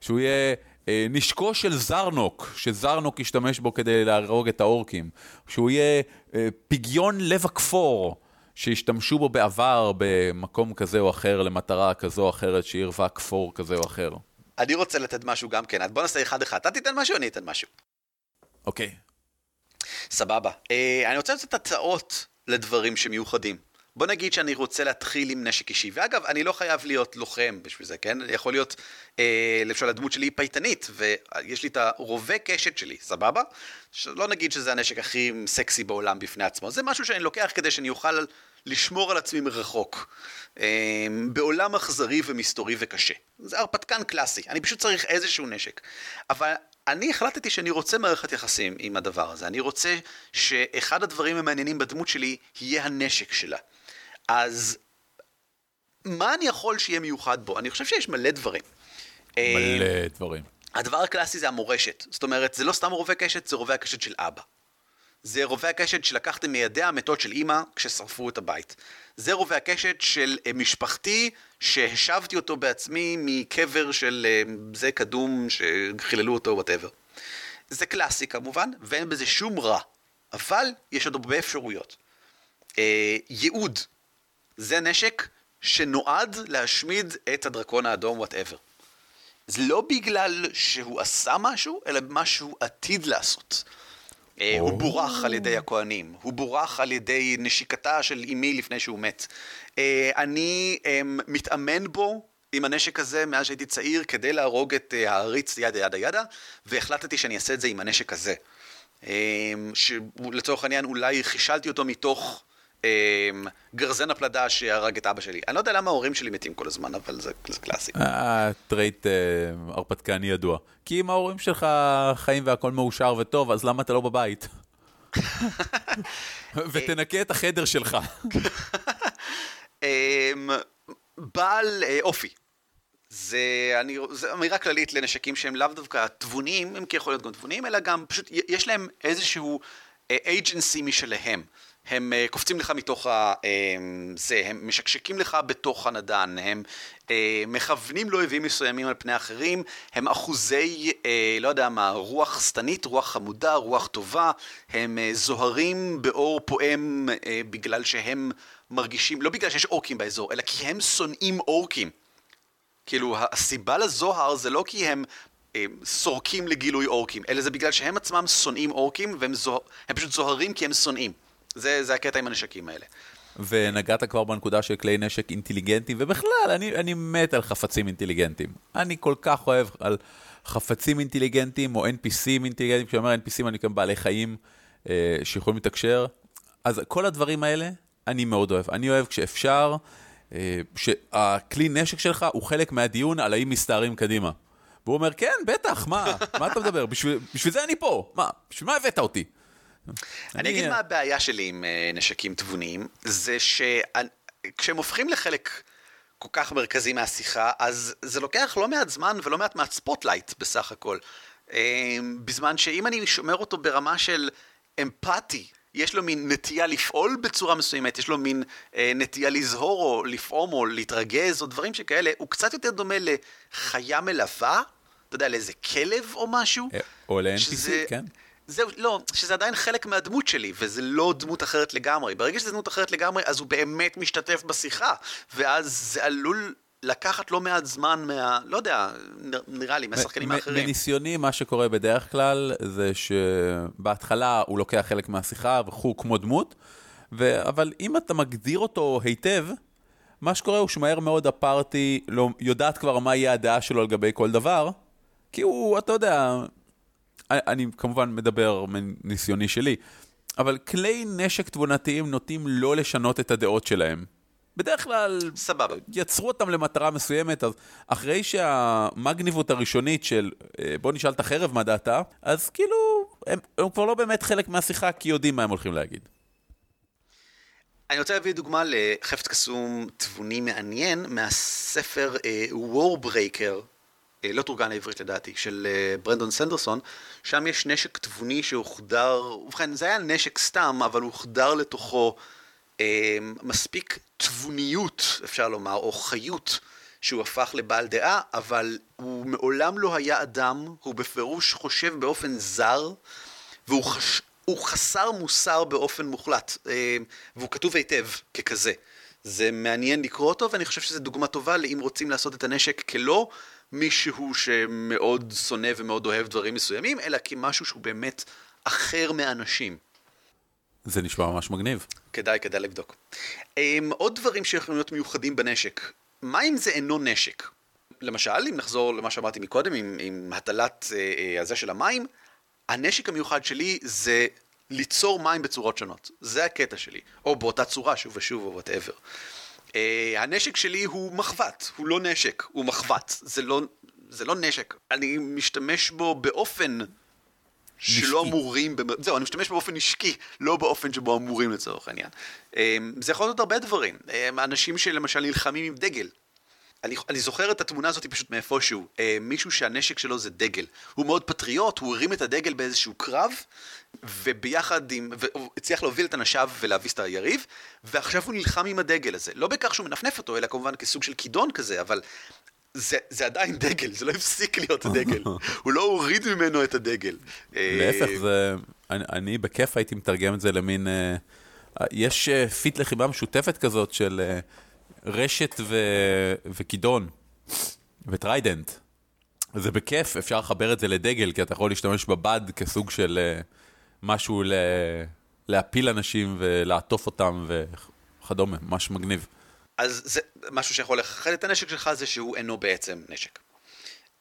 שהוא יהיה אה, נשקו של זרנוק, שזרנוק ישתמש בו כדי להרוג את האורקים, שהוא יהיה אה, פגיון לב הכפור. שהשתמשו בו בעבר במקום כזה או אחר למטרה כזו או אחרת שעירבה כפור כזה או אחר. אני רוצה לתת משהו גם כן, אז בוא נעשה אחד אחד. אתה תיתן משהו, אני אתן משהו. אוקיי. סבבה. אה, אני רוצה לתת הצעות לדברים שמיוחדים. בוא נגיד שאני רוצה להתחיל עם נשק אישי, ואגב, אני לא חייב להיות לוחם בשביל זה, כן? יכול להיות, אה, למשל, הדמות שלי היא פייטנית, ויש לי את הרובה קשת שלי, סבבה? לא נגיד שזה הנשק הכי סקסי בעולם בפני עצמו, זה משהו שאני לוקח כדי שאני אוכל לשמור על עצמי מרחוק. אה, בעולם אכזרי ומסתורי וקשה. זה הרפתקן קלאסי, אני פשוט צריך איזשהו נשק. אבל אני החלטתי שאני רוצה מערכת יחסים עם הדבר הזה. אני רוצה שאחד הדברים המעניינים בדמות שלי יהיה הנשק שלה. אז מה אני יכול שיהיה מיוחד בו? אני חושב שיש מלא דברים. מלא אה, דברים. הדבר הקלאסי זה המורשת. זאת אומרת, זה לא סתם רובה קשת, זה רובה הקשת של אבא. זה רובה הקשת שלקחתם מידיה המתות של אימא כששרפו את הבית. זה רובה הקשת של אה, משפחתי שהשבתי אותו בעצמי מקבר של אה, זה קדום שחיללו אותו, whatever. זה קלאסי כמובן, ואין בזה שום רע. אבל יש עוד הרבה אפשרויות. אה, ייעוד, זה נשק שנועד להשמיד את הדרקון האדום, וואטאבר. זה לא בגלל שהוא עשה משהו, אלא מה שהוא עתיד לעשות. Oh. הוא בורח על ידי הכוהנים, הוא בורח על ידי נשיקתה של אמי לפני שהוא מת. אה, אני אמ, מתאמן בו עם הנשק הזה מאז שהייתי צעיר כדי להרוג את העריץ ידה ידה ידה, והחלטתי שאני אעשה את זה עם הנשק הזה. שלצורך העניין אולי חישלתי אותו מתוך גרזן הפלדה שהרג את אבא שלי. אני לא יודע למה ההורים שלי מתים כל הזמן, אבל זה, זה קלאסי. אה, trait אה, הרפתקני ידוע. כי אם ההורים שלך חיים והכל מאושר וטוב, אז למה אתה לא בבית? ותנקה את החדר שלך. אמ, בעל אה, אופי. זה, אני, זה אמירה כללית לנשקים שהם לאו דווקא תבוניים, הם יכול להיות גם תבוניים, אלא גם פשוט יש להם איזשהו אייג'נסי משלהם. הם uh, קופצים לך מתוך ה... Uh, זה, הם משקשקים לך בתוך הנדן, הם uh, מכוונים לאויבים מסוימים על פני אחרים, הם אחוזי, לא יודע מה, רוח שטנית, רוח חמודה, רוח טובה, הם זוהרים באור פועם בגלל שהם מרגישים, לא בגלל שיש אורקים באזור, אלא כי הם שונאים אורקים. כאילו, הסיבה לזוהר זה לא כי הם אה, סורקים לגילוי אורקים, אלא זה בגלל שהם עצמם שונאים אורקים, והם זוה... פשוט זוהרים כי הם שונאים. זה, זה הקטע עם הנשקים האלה. ונגעת כבר בנקודה של כלי נשק אינטליגנטיים, ובכלל, אני, אני מת על חפצים אינטליגנטיים. אני כל כך אוהב על חפצים אינטליגנטיים, או NPCים אינטליגנטיים, כשאני אומר NPCים אני מתכוון בעלי חיים אה, שיכולים לתקשר. אז כל הדברים האלה, אני מאוד אוהב. אני אוהב כשאפשר, אה, שהכלי נשק שלך הוא חלק מהדיון על האם מסתערים קדימה. והוא אומר, כן, בטח, מה, מה אתה מדבר? בשביל, בשביל זה אני פה, מה, בשביל מה הבאת אותי? אני אגיד מה הבעיה שלי עם אה, נשקים תבוניים, זה שכשהם הופכים לחלק כל כך מרכזי מהשיחה, אז זה לוקח לא מעט זמן ולא מעט מה-spotlight בסך הכל. אה, בזמן שאם אני שומר אותו ברמה של אמפתי, יש לו מין נטייה לפעול בצורה מסוימת, יש לו מין אה, נטייה לזהור או לפעום או להתרגז או דברים שכאלה, הוא קצת יותר דומה לחיה מלווה, אתה יודע, לאיזה כלב או משהו. או ל-NPC, שזה... כן. זהו, לא, שזה עדיין חלק מהדמות שלי, וזה לא דמות אחרת לגמרי. ברגע שזה דמות אחרת לגמרי, אז הוא באמת משתתף בשיחה, ואז זה עלול לקחת לא מעט זמן מה... לא יודע, נראה לי, מהשחקנים האחרים. מניסיוני, מה שקורה בדרך כלל, זה שבהתחלה הוא לוקח חלק מהשיחה, וכו', כמו דמות, ו... אבל אם אתה מגדיר אותו היטב, מה שקורה הוא שמהר מאוד הפארטי לא, יודעת כבר מה יהיה הדעה שלו לגבי כל דבר, כי הוא, אתה יודע, אני כמובן מדבר מניסיוני שלי, אבל כלי נשק תבונתיים נוטים לא לשנות את הדעות שלהם. בדרך כלל, סבבה. יצרו אותם למטרה מסוימת, אז אחרי שהמגניבות הראשונית של אה, בוא נשאל את החרב מה דעתה, אז כאילו, הם, הם כבר לא באמת חלק מהשיחה, כי יודעים מה הם הולכים להגיד. אני רוצה להביא דוגמה לחפץ קסום תבוני מעניין מהספר uh, Warbreaker לא תורגן לעברית לדעתי, של אה, ברנדון סנדרסון, שם יש נשק תבוני שהוחדר, ובכן זה היה נשק סתם, אבל הוחדר לתוכו אה, מספיק תבוניות, אפשר לומר, או חיות, שהוא הפך לבעל דעה, אבל הוא מעולם לא היה אדם, הוא בפירוש חושב באופן זר, והוא חש... חסר מוסר באופן מוחלט, אה, והוא כתוב היטב ככזה. זה מעניין לקרוא אותו, ואני חושב שזו דוגמה טובה לאם רוצים לעשות את הנשק כלא מישהו שמאוד שונא ומאוד אוהב דברים מסוימים, אלא כמשהו שהוא באמת אחר מאנשים. זה נשמע ממש מגניב. כדאי, כדאי לבדוק. Um, עוד דברים שיכולים להיות מיוחדים בנשק. מה אם זה אינו נשק? למשל, אם נחזור למה שאמרתי מקודם, עם, עם הטלת uh, uh, הזה של המים, הנשק המיוחד שלי זה ליצור מים בצורות שונות. זה הקטע שלי. או באותה צורה, שוב ושוב, או whatever. אה, הנשק שלי הוא מחבת, הוא לא נשק, הוא מחבת. זה לא, זה לא נשק. אני משתמש בו באופן נשקי. שלא אמורים, זהו, אני משתמש באופן נשקי, לא באופן שבו אמורים לצורך העניין. אה, זה יכול להיות הרבה דברים. אה, אנשים שלמשל נלחמים עם דגל. אני, אני זוכר את התמונה הזאת פשוט מאיפשהו. אה, מישהו שהנשק שלו זה דגל. הוא מאוד פטריוט, הוא הרים את הדגל באיזשהו קרב, וביחד עם... והוא הצליח להוביל את אנשיו ולהביס את היריב, ועכשיו הוא נלחם עם הדגל הזה. לא בכך שהוא מנפנף אותו, אלא כמובן כסוג של כידון כזה, אבל זה, זה עדיין דגל, זה לא הפסיק להיות דגל. הוא לא הוריד ממנו את הדגל. להפך, זה... אני, אני בכיף הייתי מתרגם את זה למין... אה, יש אה, feat לחימה משותפת כזאת של... רשת ו... וכידון ו-trident. זה בכיף, אפשר לחבר את זה לדגל, כי אתה יכול להשתמש בבד כסוג של אה, משהו ל... להפיל אנשים ולעטוף אותם וכדומה, ממש מגניב. אז זה משהו שיכול לייחד את הנשק שלך זה שהוא אינו בעצם נשק. אמ,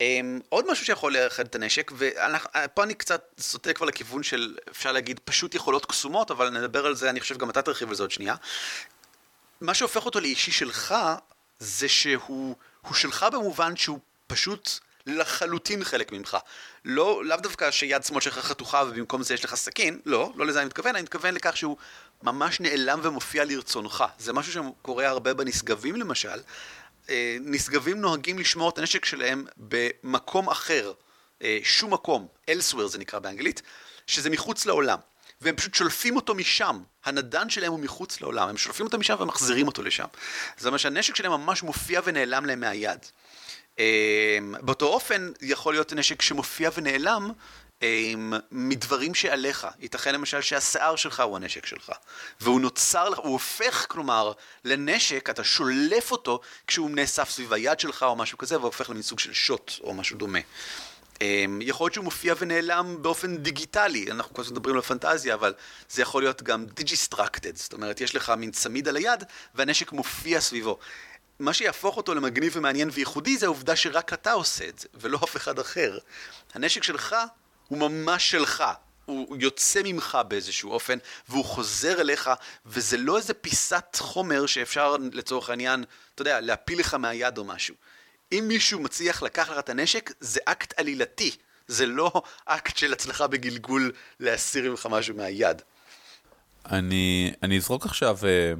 עוד משהו שיכול לייחד את הנשק, ופה אני קצת סוטה כבר לכיוון של, אפשר להגיד, פשוט יכולות קסומות, אבל נדבר על זה, אני חושב גם אתה תרחיב על זה עוד שנייה. מה שהופך אותו לאישי שלך, זה שהוא שלך במובן שהוא פשוט לחלוטין חלק ממך. לא, לאו דווקא שיד שמאל שלך חתוכה ובמקום זה יש לך סכין, לא, לא לזה אני מתכוון, אני מתכוון לכך שהוא ממש נעלם ומופיע לרצונך. זה משהו שקורה הרבה בנשגבים למשל. אה, נשגבים נוהגים לשמור את הנשק שלהם במקום אחר, אה, שום מקום, elsewhere זה נקרא באנגלית, שזה מחוץ לעולם. והם פשוט שולפים אותו משם. הנדן שלהם הוא מחוץ לעולם, הם שולפים אותו משם ומחזירים אותו לשם. זאת אומרת שהנשק שלהם ממש מופיע ונעלם להם מהיד. אמ, באותו אופן יכול להיות נשק שמופיע ונעלם אמ, מדברים שעליך. ייתכן למשל שהשיער שלך הוא הנשק שלך. והוא נוצר, הוא הופך כלומר לנשק, אתה שולף אותו כשהוא נאסף סביב היד שלך או משהו כזה, והופך למין סוג של שוט או משהו דומה. אמ, יכול להיות שהוא מופיע ונעלם באופן דיגיטלי, אנחנו כל הזמן מדברים על פנטזיה, אבל זה יכול להיות גם digistructed, זאת אומרת, יש לך מין צמיד על היד והנשק מופיע סביבו. מה שיהפוך אותו למגניב ומעניין וייחודי זה העובדה שרק אתה עושה את זה, ולא אף אחד אחר. הנשק שלך הוא ממש שלך, הוא יוצא ממך באיזשהו אופן, והוא חוזר אליך, וזה לא איזה פיסת חומר שאפשר לצורך העניין, אתה יודע, להפיל לך מהיד או משהו. אם מישהו מצליח לקחת לך את הנשק, זה אקט עלילתי. זה לא אקט של הצלחה בגלגול להסיר ממך משהו מהיד. אני, אני אזרוק עכשיו, אה,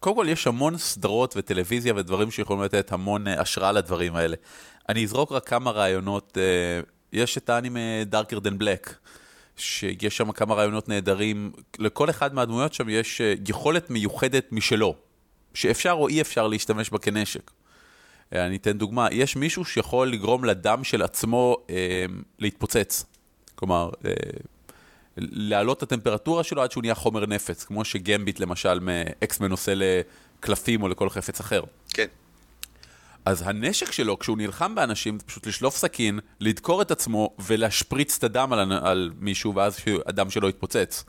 קודם כל יש המון סדרות וטלוויזיה ודברים שיכולים לתת המון אה, השראה לדברים האלה. אני אזרוק רק כמה רעיונות, אה, יש את האנימה Darker Than Black, שיש שם כמה רעיונות נהדרים, לכל אחד מהדמויות שם יש יכולת מיוחדת משלו, שאפשר או אי אפשר להשתמש בה כנשק. אני אתן דוגמה, יש מישהו שיכול לגרום לדם של עצמו אה, להתפוצץ. כלומר, אה, להעלות את הטמפרטורה שלו עד שהוא נהיה חומר נפץ, כמו שגמביט למשל מאקסמן עושה לקלפים או לכל חפץ אחר. כן. אז הנשק שלו, כשהוא נלחם באנשים, זה פשוט לשלוף סכין, לדקור את עצמו ולהשפריץ את הדם על, על מישהו, ואז הדם שלו יתפוצץ.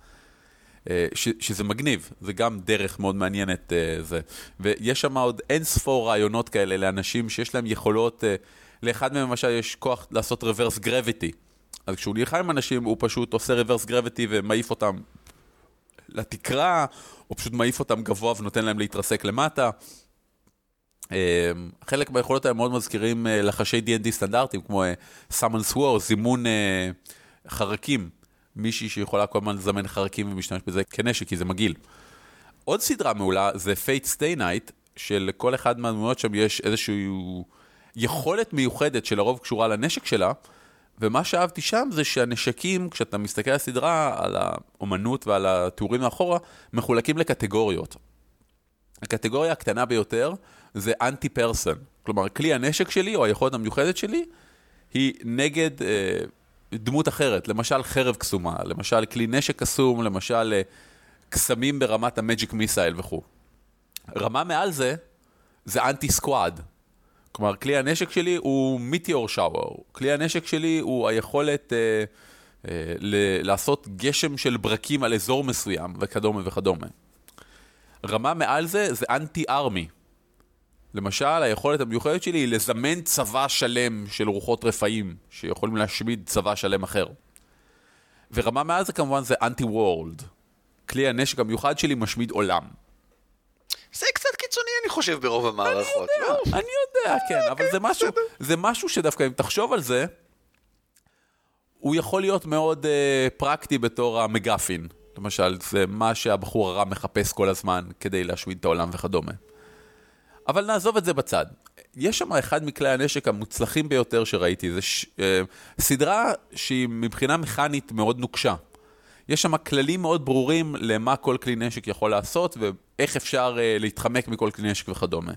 אה, ש, שזה מגניב, זה גם דרך מאוד מעניינת uh, זה. ויש שם עוד אין ספור רעיונות כאלה לאנשים שיש להם יכולות, uh, לאחד מהם למשל יש כוח לעשות reverse gravity. אז כשהוא נלחם עם אנשים הוא פשוט עושה reverse gravity ומעיף אותם לתקרה, או פשוט מעיף אותם גבוה ונותן להם להתרסק למטה. חלק מהיכולות האלה מאוד מזכירים לחשי D&D סטנדרטיים, כמו summon sword, זימון חרקים. מישהי שיכולה כל הזמן לזמן חרקים ומשתמש בזה כנשק, כי זה מגעיל. עוד סדרה מעולה זה Fate Stay Night, שלכל אחד מהדמויות שם יש איזושהי יכולת מיוחדת שלרוב קשורה לנשק שלה, ומה שאהבתי שם זה שהנשקים, כשאתה מסתכל על הסדרה, על האומנות ועל התיאורים מאחורה, מחולקים לקטגוריות. הקטגוריה הקטנה ביותר זה אנטי פרסון. כלומר, כלי הנשק שלי או היכולת המיוחדת שלי היא נגד אה, דמות אחרת, למשל חרב קסומה, למשל כלי נשק קסום, למשל אה, קסמים ברמת המג'יק מיסייל וכו'. רמה מעל זה, זה אנטי סקוואד. כלומר, כלי הנשק שלי הוא מיטיור שאוור. כלי הנשק שלי הוא היכולת אה, אה, לעשות גשם של ברקים על אזור מסוים, וכדומה וכדומה. רמה מעל זה, זה אנטי ארמי. למשל, היכולת המיוחדת שלי היא לזמן צבא שלם של רוחות רפאים, שיכולים להשמיד צבא שלם אחר. ורמה מעל זה כמובן זה אנטי וורלד. כלי הנשק המיוחד שלי משמיד עולם. זה קצת קיצוני, אני חושב, ברוב המערכות. אני יודע, לא? אני יודע, כן, אבל זה משהו, זה משהו שדווקא אם תחשוב על זה, הוא יכול להיות מאוד uh, פרקטי בתור המגפין. למשל, זה מה שהבחור הרע מחפש כל הזמן כדי להשמיד את העולם וכדומה. אבל נעזוב את זה בצד. יש שם אחד מכלי הנשק המוצלחים ביותר שראיתי, זה ש... אה, סדרה שהיא מבחינה מכנית מאוד נוקשה. יש שם כללים מאוד ברורים למה כל כלי נשק יכול לעשות ואיך אפשר אה, להתחמק מכל כלי נשק וכדומה.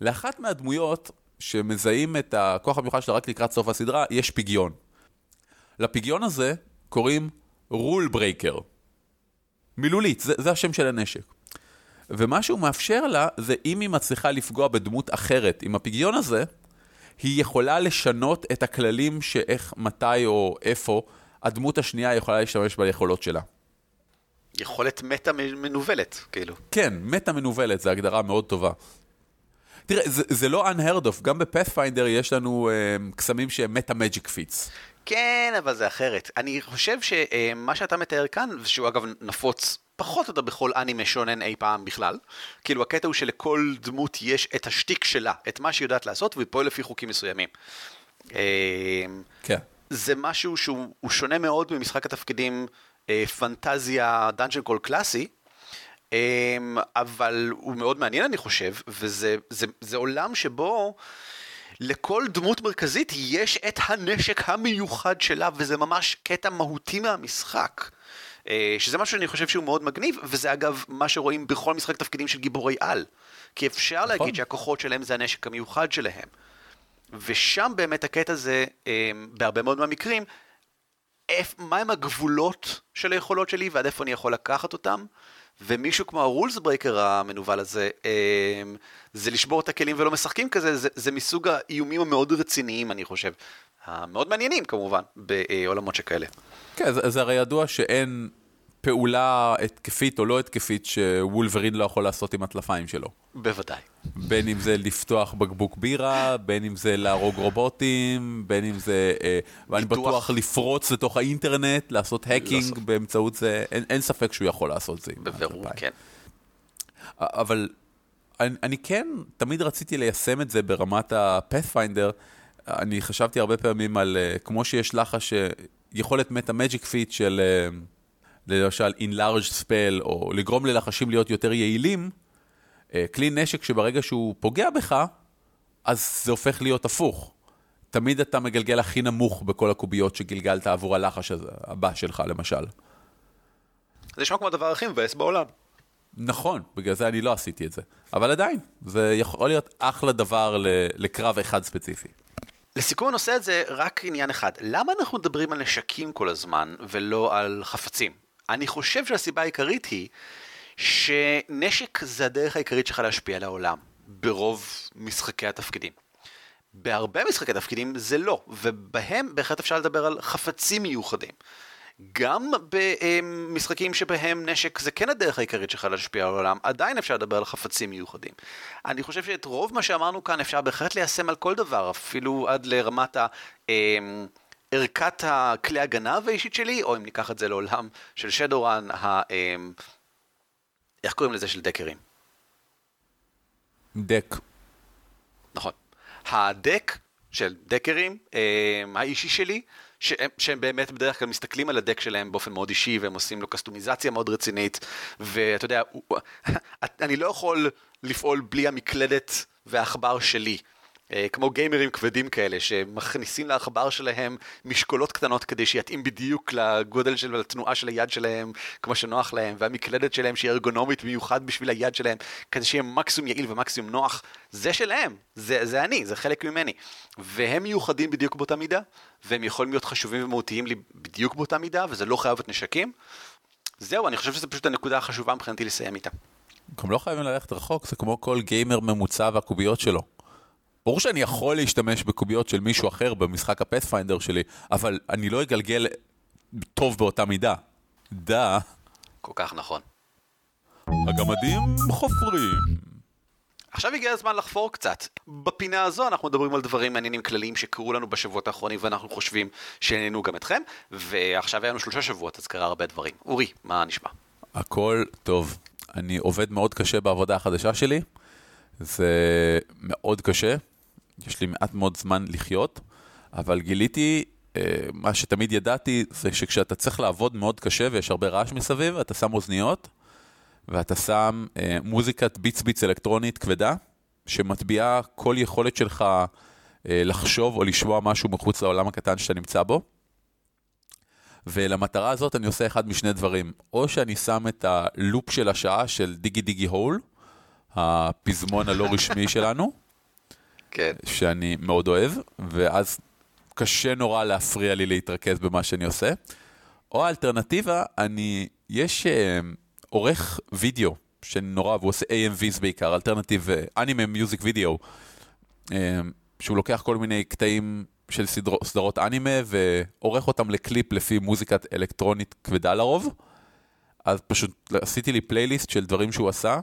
לאחת מהדמויות שמזהים את הכוח המיוחד שלה רק לקראת סוף הסדרה, יש פיגיון. לפגיון הזה קוראים Rule Breaker. מילולית, זה, זה השם של הנשק. ומה שהוא מאפשר לה, זה אם היא מצליחה לפגוע בדמות אחרת עם הפגיון הזה, היא יכולה לשנות את הכללים שאיך, מתי או איפה הדמות השנייה יכולה להשתמש ביכולות שלה. יכולת מטה מנוולת, כאילו. כן, מטה מנוולת, זו הגדרה מאוד טובה. תראה, זה, זה לא unheard of, גם בפאת'פיינדר יש לנו uh, קסמים שהם מטה מג'יק פיץ. כן, אבל זה אחרת. אני חושב שמה שאתה מתאר כאן, שהוא אגב נפוץ פחות יותר בכל אנימה shonen אי פעם בכלל. כאילו הקטע הוא שלכל דמות יש את השטיק שלה, את מה שהיא יודעת לעשות, והיא פועל לפי חוקים מסוימים. אמ, כן. זה משהו שהוא שונה מאוד ממשחק התפקידים אה, פנטזיה dungeon crawl קלאסי, אבל הוא מאוד מעניין אני חושב, וזה זה, זה עולם שבו... לכל דמות מרכזית יש את הנשק המיוחד שלה, וזה ממש קטע מהותי מהמשחק. אה, שזה משהו שאני חושב שהוא מאוד מגניב, וזה אגב מה שרואים בכל משחק תפקידים של גיבורי על. כי אפשר נכון. להגיד שהכוחות שלהם זה הנשק המיוחד שלהם. ושם באמת הקטע הזה, אה, בהרבה מאוד מהמקרים, מהם הגבולות של היכולות שלי ועד איפה אני יכול לקחת אותם, ומישהו כמו ה rules breaker המנוול הזה, אה, זה לשבור את הכלים ולא משחקים כזה, זה, זה מסוג האיומים המאוד רציניים, אני חושב. המאוד מעניינים כמובן, בעולמות שכאלה. כן, זה, זה הרי ידוע שאין פעולה התקפית או לא התקפית שוולברין לא יכול לעשות עם הטלפיים שלו. בוודאי. בין אם זה לפתוח בקבוק בירה, בין אם זה להרוג רובוטים, בין אם זה, אה, ואני בטוח לפרוץ לתוך האינטרנט, לעשות האקינג לא באמצעות זה, אין, אין ספק שהוא יכול לעשות זה. בבירור, כן. אבל אני, אני כן, תמיד רציתי ליישם את זה ברמת ה-Pathfinder. אני חשבתי הרבה פעמים על, אה, כמו שיש לחש, יכולת metamagic feat של... אה, למשל enlarged spell, או לגרום ללחשים להיות יותר יעילים, אה, כלי נשק שברגע שהוא פוגע בך, אז זה הופך להיות הפוך. תמיד אתה מגלגל הכי נמוך בכל הקוביות שגלגלת עבור הלחש הבא שלך, למשל. זה נשמע כמו הדבר הכי מבאס בעולם. נכון, בגלל זה אני לא עשיתי את זה. אבל עדיין, זה יכול להיות אחלה דבר לקרב אחד ספציפי. לסיכום הנושא הזה, רק עניין אחד. למה אנחנו מדברים על נשקים כל הזמן, ולא על חפצים? אני חושב שהסיבה העיקרית היא שנשק זה הדרך העיקרית שלך להשפיע על העולם, ברוב משחקי התפקידים. בהרבה משחקי תפקידים זה לא, ובהם בהחלט אפשר לדבר על חפצים מיוחדים. גם במשחקים שבהם נשק זה כן הדרך העיקרית שלך להשפיע על העולם, עדיין אפשר לדבר על חפצים מיוחדים. אני חושב שאת רוב מה שאמרנו כאן אפשר בהחלט ליישם על כל דבר, אפילו עד לרמת ה... ערכת הכלי הגנב האישית שלי, או אם ניקח את זה לעולם של שדורן, ה... אמ, איך קוראים לזה של דקרים? דק. נכון. הדק של דקרים, אמ, האישי שלי, שהם, שהם באמת בדרך כלל מסתכלים על הדק שלהם באופן מאוד אישי, והם עושים לו קסטומיזציה מאוד רצינית, ואתה יודע, אני לא יכול לפעול בלי המקלדת והעכבר שלי. אה, כמו גיימרים כבדים כאלה, שמכניסים לעכבר שלהם משקולות קטנות כדי שיתאים בדיוק לגודל של התנועה של היד שלהם, כמו שנוח להם, והמקלדת שלהם שהיא ארגונומית במיוחד בשביל היד שלהם, כדי שיהיה מקסימום יעיל ומקסימום נוח, זה שלהם, זה, זה אני, זה חלק ממני. והם מיוחדים בדיוק באותה מידה, והם יכולים להיות חשובים ומהותיים לי בדיוק באותה מידה, וזה לא חייב להיות נשקים. זהו, אני חושב שזו פשוט הנקודה החשובה מבחינתי לסיים איתה. גם לא חייבים ללכת רחוק, זה כמו כל גיימר ממוצע והקוביות שלו. ברור שאני יכול להשתמש בקוביות של מישהו אחר במשחק הפאת'פיינדר שלי, אבל אני לא אגלגל טוב באותה מידה. דה. כל כך נכון. הגמדים חופרים. עכשיו הגיע הזמן לחפור קצת. בפינה הזו אנחנו מדברים על דברים מעניינים כלליים שקרו לנו בשבועות האחרונים ואנחנו חושבים שעניינו גם אתכם, ועכשיו היה לנו שלושה שבועות אז קרה הרבה דברים. אורי, מה נשמע? הכל טוב. אני עובד מאוד קשה בעבודה החדשה שלי. זה מאוד קשה, יש לי מעט מאוד זמן לחיות, אבל גיליתי, אה, מה שתמיד ידעתי, זה שכשאתה צריך לעבוד מאוד קשה ויש הרבה רעש מסביב, אתה שם אוזניות, ואתה שם אה, מוזיקת ביץ ביץ אלקטרונית כבדה, שמטביעה כל יכולת שלך אה, לחשוב או לשמוע משהו מחוץ לעולם הקטן שאתה נמצא בו. ולמטרה הזאת אני עושה אחד משני דברים, או שאני שם את הלופ של השעה של דיגי דיגי הול, הפזמון הלא רשמי שלנו, כן. שאני מאוד אוהב, ואז קשה נורא להפריע לי להתרכז במה שאני עושה. או האלטרנטיבה, אני, יש אה, עורך וידאו שנורא, והוא עושה AMVs בעיקר, alternative anime music video, שהוא לוקח כל מיני קטעים של סדר, סדרות אנימה ועורך אותם לקליפ לפי מוזיקת אלקטרונית כבדה לרוב. אז פשוט עשיתי לי פלייליסט של דברים שהוא עשה,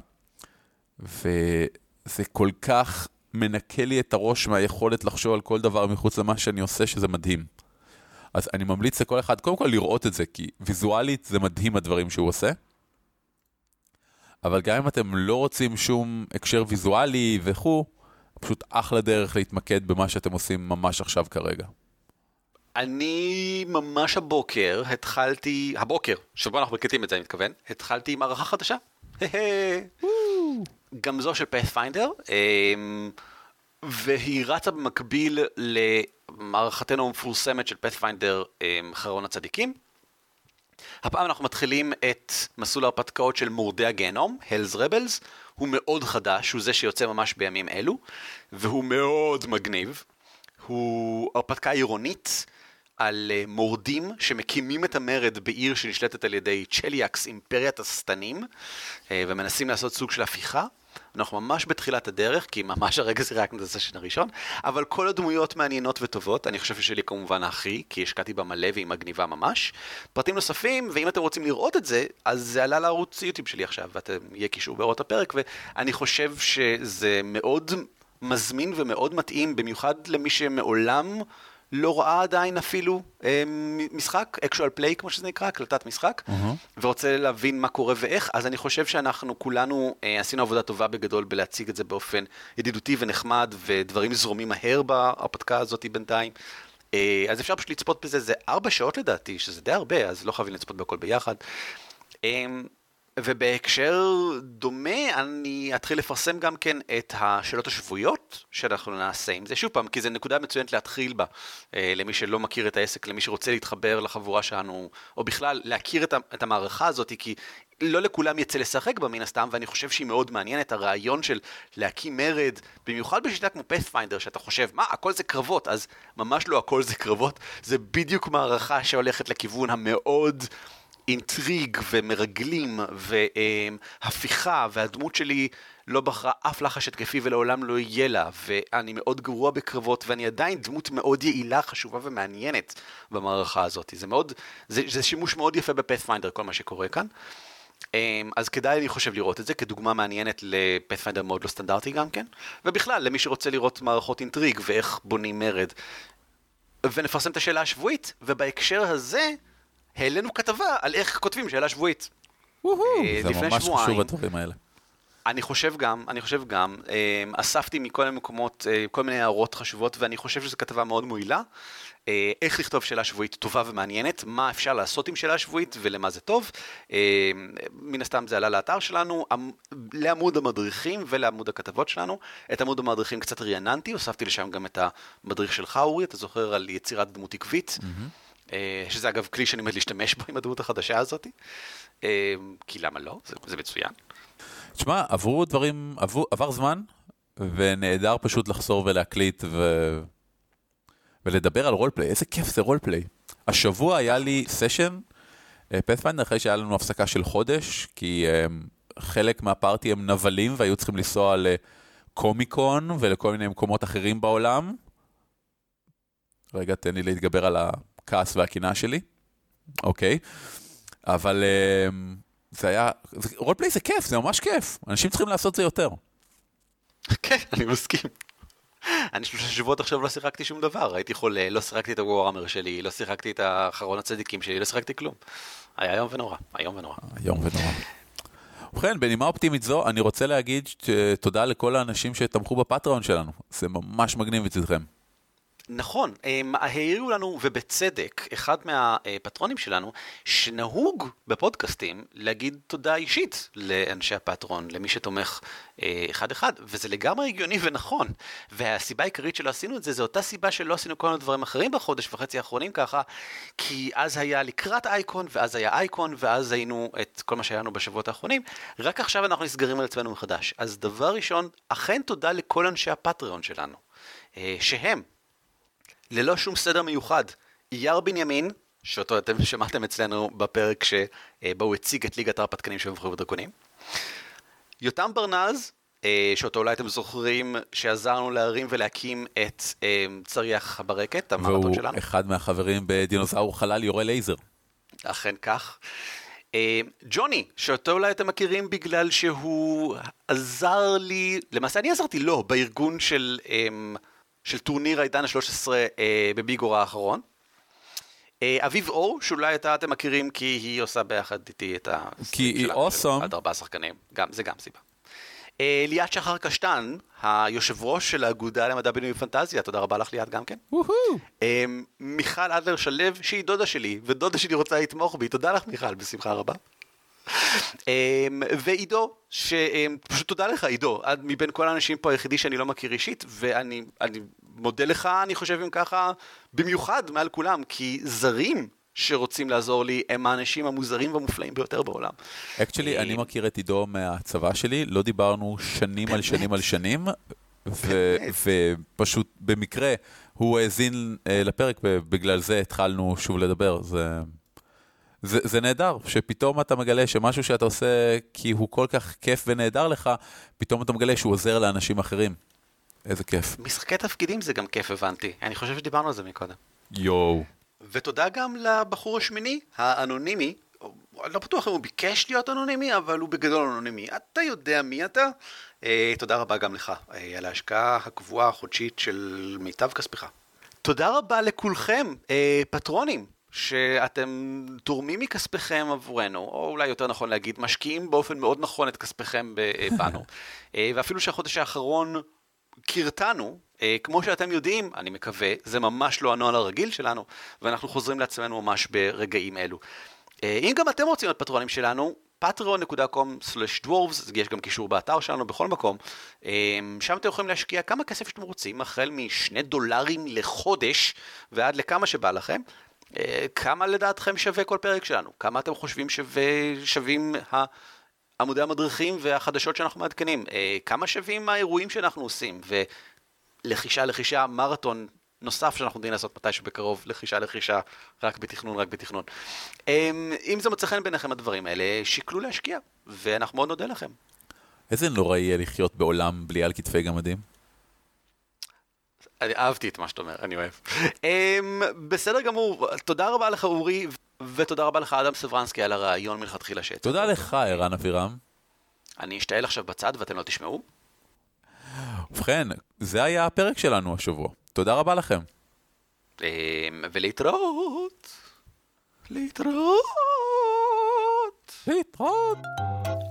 וזה כל כך מנקה לי את הראש מהיכולת לחשוב על כל דבר מחוץ למה שאני עושה, שזה מדהים. אז אני ממליץ לכל אחד, קודם כל לראות את זה, כי ויזואלית זה מדהים הדברים שהוא עושה. אבל גם אם אתם לא רוצים שום הקשר ויזואלי וכו', פשוט אחלה דרך להתמקד במה שאתם עושים ממש עכשיו כרגע. אני ממש הבוקר התחלתי, הבוקר, שבו אנחנו מקליטים את זה אני מתכוון, התחלתי עם הערכה חדשה. גם זו של פאת'פיינדר, אמ, והיא רצה במקביל למערכתנו המפורסמת של פאת'פיינדר אמ, חרון הצדיקים. הפעם אנחנו מתחילים את מסלול ההרפתקאות של מורדי הגיהנום, Hell's Rebels, הוא מאוד חדש, הוא זה שיוצא ממש בימים אלו, והוא מאוד מגניב. הוא הרפתקה עירונית, על אה, מורדים שמקימים את המרד בעיר שנשלטת על ידי צ'ליאקס, אימפריית השטנים, אה, ומנסים לעשות סוג של הפיכה. אנחנו ממש בתחילת הדרך, כי ממש הרגע זה רק את הסשן הראשון, אבל כל הדמויות מעניינות וטובות, אני חושב ששלי כמובן הכי, כי השקעתי בה מלא והיא מגניבה ממש. פרטים נוספים, ואם אתם רוצים לראות את זה, אז זה עלה לערוץ יוטיוב שלי עכשיו, ויהיה קישור בהוראות הפרק, ואני חושב שזה מאוד מזמין ומאוד מתאים, במיוחד למי שמעולם... לא ראה עדיין אפילו אה, משחק, actual play כמו שזה נקרא, הקלטת משחק, uh-huh. ורוצה להבין מה קורה ואיך, אז אני חושב שאנחנו כולנו אה, עשינו עבודה טובה בגדול בלהציג את זה באופן ידידותי ונחמד, ודברים זורמים מהר בהרפתקה הזאת בינתיים. אה, אז אפשר פשוט לצפות בזה, זה ארבע שעות לדעתי, שזה די הרבה, אז לא חייבים לצפות בכל ביחד. אה, ובהקשר דומה, אני אתחיל לפרסם גם כן את השאלות השבועיות שאנחנו נעשה עם זה, שוב פעם, כי זו נקודה מצוינת להתחיל בה, אה, למי שלא מכיר את העסק, למי שרוצה להתחבר לחבורה שלנו, או בכלל להכיר את המערכה הזאת, כי לא לכולם יצא לשחק בה מן הסתם, ואני חושב שהיא מאוד מעניינת, הרעיון של להקים מרד, במיוחד בשיטה כמו פאת'פיינדר, שאתה חושב, מה, הכל זה קרבות, אז ממש לא הכל זה קרבות, זה בדיוק מערכה שהולכת לכיוון המאוד... אינטריג ומרגלים והפיכה, והדמות שלי לא בחרה אף לחש התקפי ולעולם לא יהיה לה, ואני מאוד גרוע בקרבות, ואני עדיין דמות מאוד יעילה, חשובה ומעניינת במערכה הזאת. זה מאוד, זה, זה שימוש מאוד יפה בפאת'פיינדר, כל מה שקורה כאן. אמ, אז כדאי, אני חושב, לראות את זה כדוגמה מעניינת לפאת'פיינדר מאוד לא סטנדרטי גם כן, ובכלל, למי שרוצה לראות מערכות אינטריג ואיך בונים מרד. ונפרסם את השאלה השבועית, ובהקשר הזה, העלינו כתבה על איך כותבים שאלה שבועית. אה, זה ממש חשוב הדברים האלה. אני חושב גם, אני חושב גם, אה, אספתי מכל מיני מקומות אה, כל מיני הערות חשובות, ואני חושב שזו כתבה מאוד מועילה. איך לכתוב שאלה שבועית טובה ומעניינת, מה אפשר לעשות עם שאלה שבועית ולמה זה טוב. מן הסתם זה עלה לאתר שלנו, לעמוד המדריכים ולעמוד הכתבות שלנו. את עמוד המדריכים קצת רעננתי, הוספתי לשם גם את המדריך שלך, אורי, אתה זוכר על יצירת דמות עקבית. Mm-hmm. אה, שזה אגב כלי שאני עומד להשתמש בו עם הדמות החדשה הזאת, אה, כי למה לא? זה, זה מצוין. תשמע, עברו דברים, עבור, עבר זמן, ונהדר פשוט לחזור ולהקליט ו... ולדבר על roleplay, איזה כיף זה roleplay. השבוע היה לי סשן, Pathfinder, אחרי שהיה לנו הפסקה של חודש, כי חלק מה party הם נבלים והיו צריכים לנסוע לקומיקון ולכל מיני מקומות אחרים בעולם. רגע, תן לי להתגבר על ה... הכעס והקנאה שלי, אוקיי? אבל אה, זה היה, roleplay זה כיף, זה ממש כיף, אנשים צריכים לעשות זה יותר. כן, אני מסכים. אני שלושה שבועות עכשיו לא שיחקתי שום דבר, הייתי חולה, לא שיחקתי את הווארמר שלי, לא שיחקתי את האחרון הצדיקים שלי, לא שיחקתי כלום. היה איום ונורא, איום ונורא. איום ונורא. ובכן, בנימה אופטימית זו, אני רוצה להגיד תודה לכל האנשים שתמכו בפטריון שלנו. זה ממש מגניב מצדכם. נכון, הם העירו לנו, ובצדק, אחד מהפטרונים שלנו, שנהוג בפודקאסטים להגיד תודה אישית לאנשי הפטרון, למי שתומך אה, אחד-אחד, וזה לגמרי הגיוני ונכון. והסיבה העיקרית שלא עשינו את זה, זה אותה סיבה שלא עשינו כל מיני דברים אחרים בחודש וחצי האחרונים ככה, כי אז היה לקראת אייקון, ואז היה אייקון, ואז היינו את כל מה שהיה לנו בשבועות האחרונים. רק עכשיו אנחנו נסגרים על עצמנו מחדש. אז דבר ראשון, אכן תודה לכל אנשי הפטריון שלנו, אה, שהם ללא שום סדר מיוחד. אייר בנימין, שאותו אתם שמעתם אצלנו בפרק שבו הוא הציג את ליגת ההרפתקנים של מבחרים ודרקונים. יותם ברנז, אה, שאותו אולי אתם זוכרים שעזרנו להרים ולהקים את אה, צריח הברקת, המרתון שלנו. והוא אחד מהחברים בדינוזאור חלל יורה לייזר. אכן כך. אה, ג'וני, שאותו אולי אתם מכירים בגלל שהוא עזר לי, למעשה אני עזרתי לו, בארגון של... של טורניר העידן ה-13 אה, בביגור האחרון. אה, אביב אור, שאולי אתה אתם מכירים כי היא עושה ביחד איתי את ה... כי היא אוסום. עד ארבעה שחקנים, גם, זה גם סיבה. אה, ליאת שחר קשטן, היושב ראש של האגודה למדע בינוי ופנטזיה, תודה רבה לך ליאת גם כן. אה, מיכל אדלר שלו, שהיא דודה שלי, ודודה שלי רוצה לתמוך בי, תודה לך מיכל, בשמחה רבה. אמ, ועידו, שפשוט תודה לך עידו, מבין כל האנשים פה היחידי שאני לא מכיר אישית, ואני מודה לך, אני חושב אם ככה, במיוחד מעל כולם, כי זרים שרוצים לעזור לי הם האנשים המוזרים והמופלאים ביותר בעולם. אקצ'לי, אני מכיר את עידו מהצבא שלי, לא דיברנו שנים על שנים על שנים, ופשוט במקרה הוא האזין אה, לפרק ובגלל זה התחלנו שוב לדבר. זה, זה, זה נהדר, שפתאום אתה מגלה שמשהו שאתה עושה כי הוא כל כך כיף ונהדר לך, פתאום אתה מגלה שהוא עוזר לאנשים אחרים. איזה כיף. משחקי תפקידים זה גם כיף, הבנתי. אני חושב שדיברנו על זה מקודם. יואו. ותודה גם לבחור השמיני, האנונימי. אני לא בטוח אם הוא ביקש להיות אנונימי, אבל הוא בגדול אנונימי. אתה יודע מי אתה. אה, תודה רבה גם לך אה, על ההשקעה הקבועה החודשית של מיטב כספך. תודה רבה לכולכם, אה, פטרונים. שאתם תורמים מכספכם עבורנו, או אולי יותר נכון להגיד, משקיעים באופן מאוד נכון את כספכם אה, בנו. אה, ואפילו שהחודש האחרון קרטנו, אה, כמו שאתם יודעים, אני מקווה, זה ממש לא הנוהל הרגיל שלנו, ואנחנו חוזרים לעצמנו ממש ברגעים אלו. אם גם אתם רוצים להיות פטרונים שלנו, patreon.com/dwarves, יש גם קישור באתר שלנו בכל מקום, שם אתם יכולים להשקיע כמה כסף שאתם רוצים, החל משני דולרים לחודש ועד לכמה שבא לכם. אה, כמה לדעתכם שווה כל פרק שלנו? כמה אתם חושבים שווה, שווים עמודי המדריכים והחדשות שאנחנו מעדכנים? אה, כמה שווים האירועים שאנחנו עושים? ולחישה, לחישה, מרתון נוסף שאנחנו יודעים לעשות מתישהו בקרוב, לחישה, לחישה, רק בתכנון, רק בתכנון. אה, אם זה מוצא חן בעיניכם הדברים האלה, שקלו להשקיע, ואנחנו מאוד נודה לכם. איזה נורא יהיה לחיות בעולם בלי על כתפי גמדים? אני אהבתי את מה שאתה אומר, אני אוהב. um, בסדר גמור, תודה רבה לך אורי, ותודה רבה לך אדם סברנסקי על הרעיון מלכתחילה שהצעת. תודה לך, ערן אבירם. אני אשתעל עכשיו בצד ואתם לא תשמעו. ובכן, זה היה הפרק שלנו השבוע. תודה רבה לכם. Um, ולהתראות. להתראות. להתראות.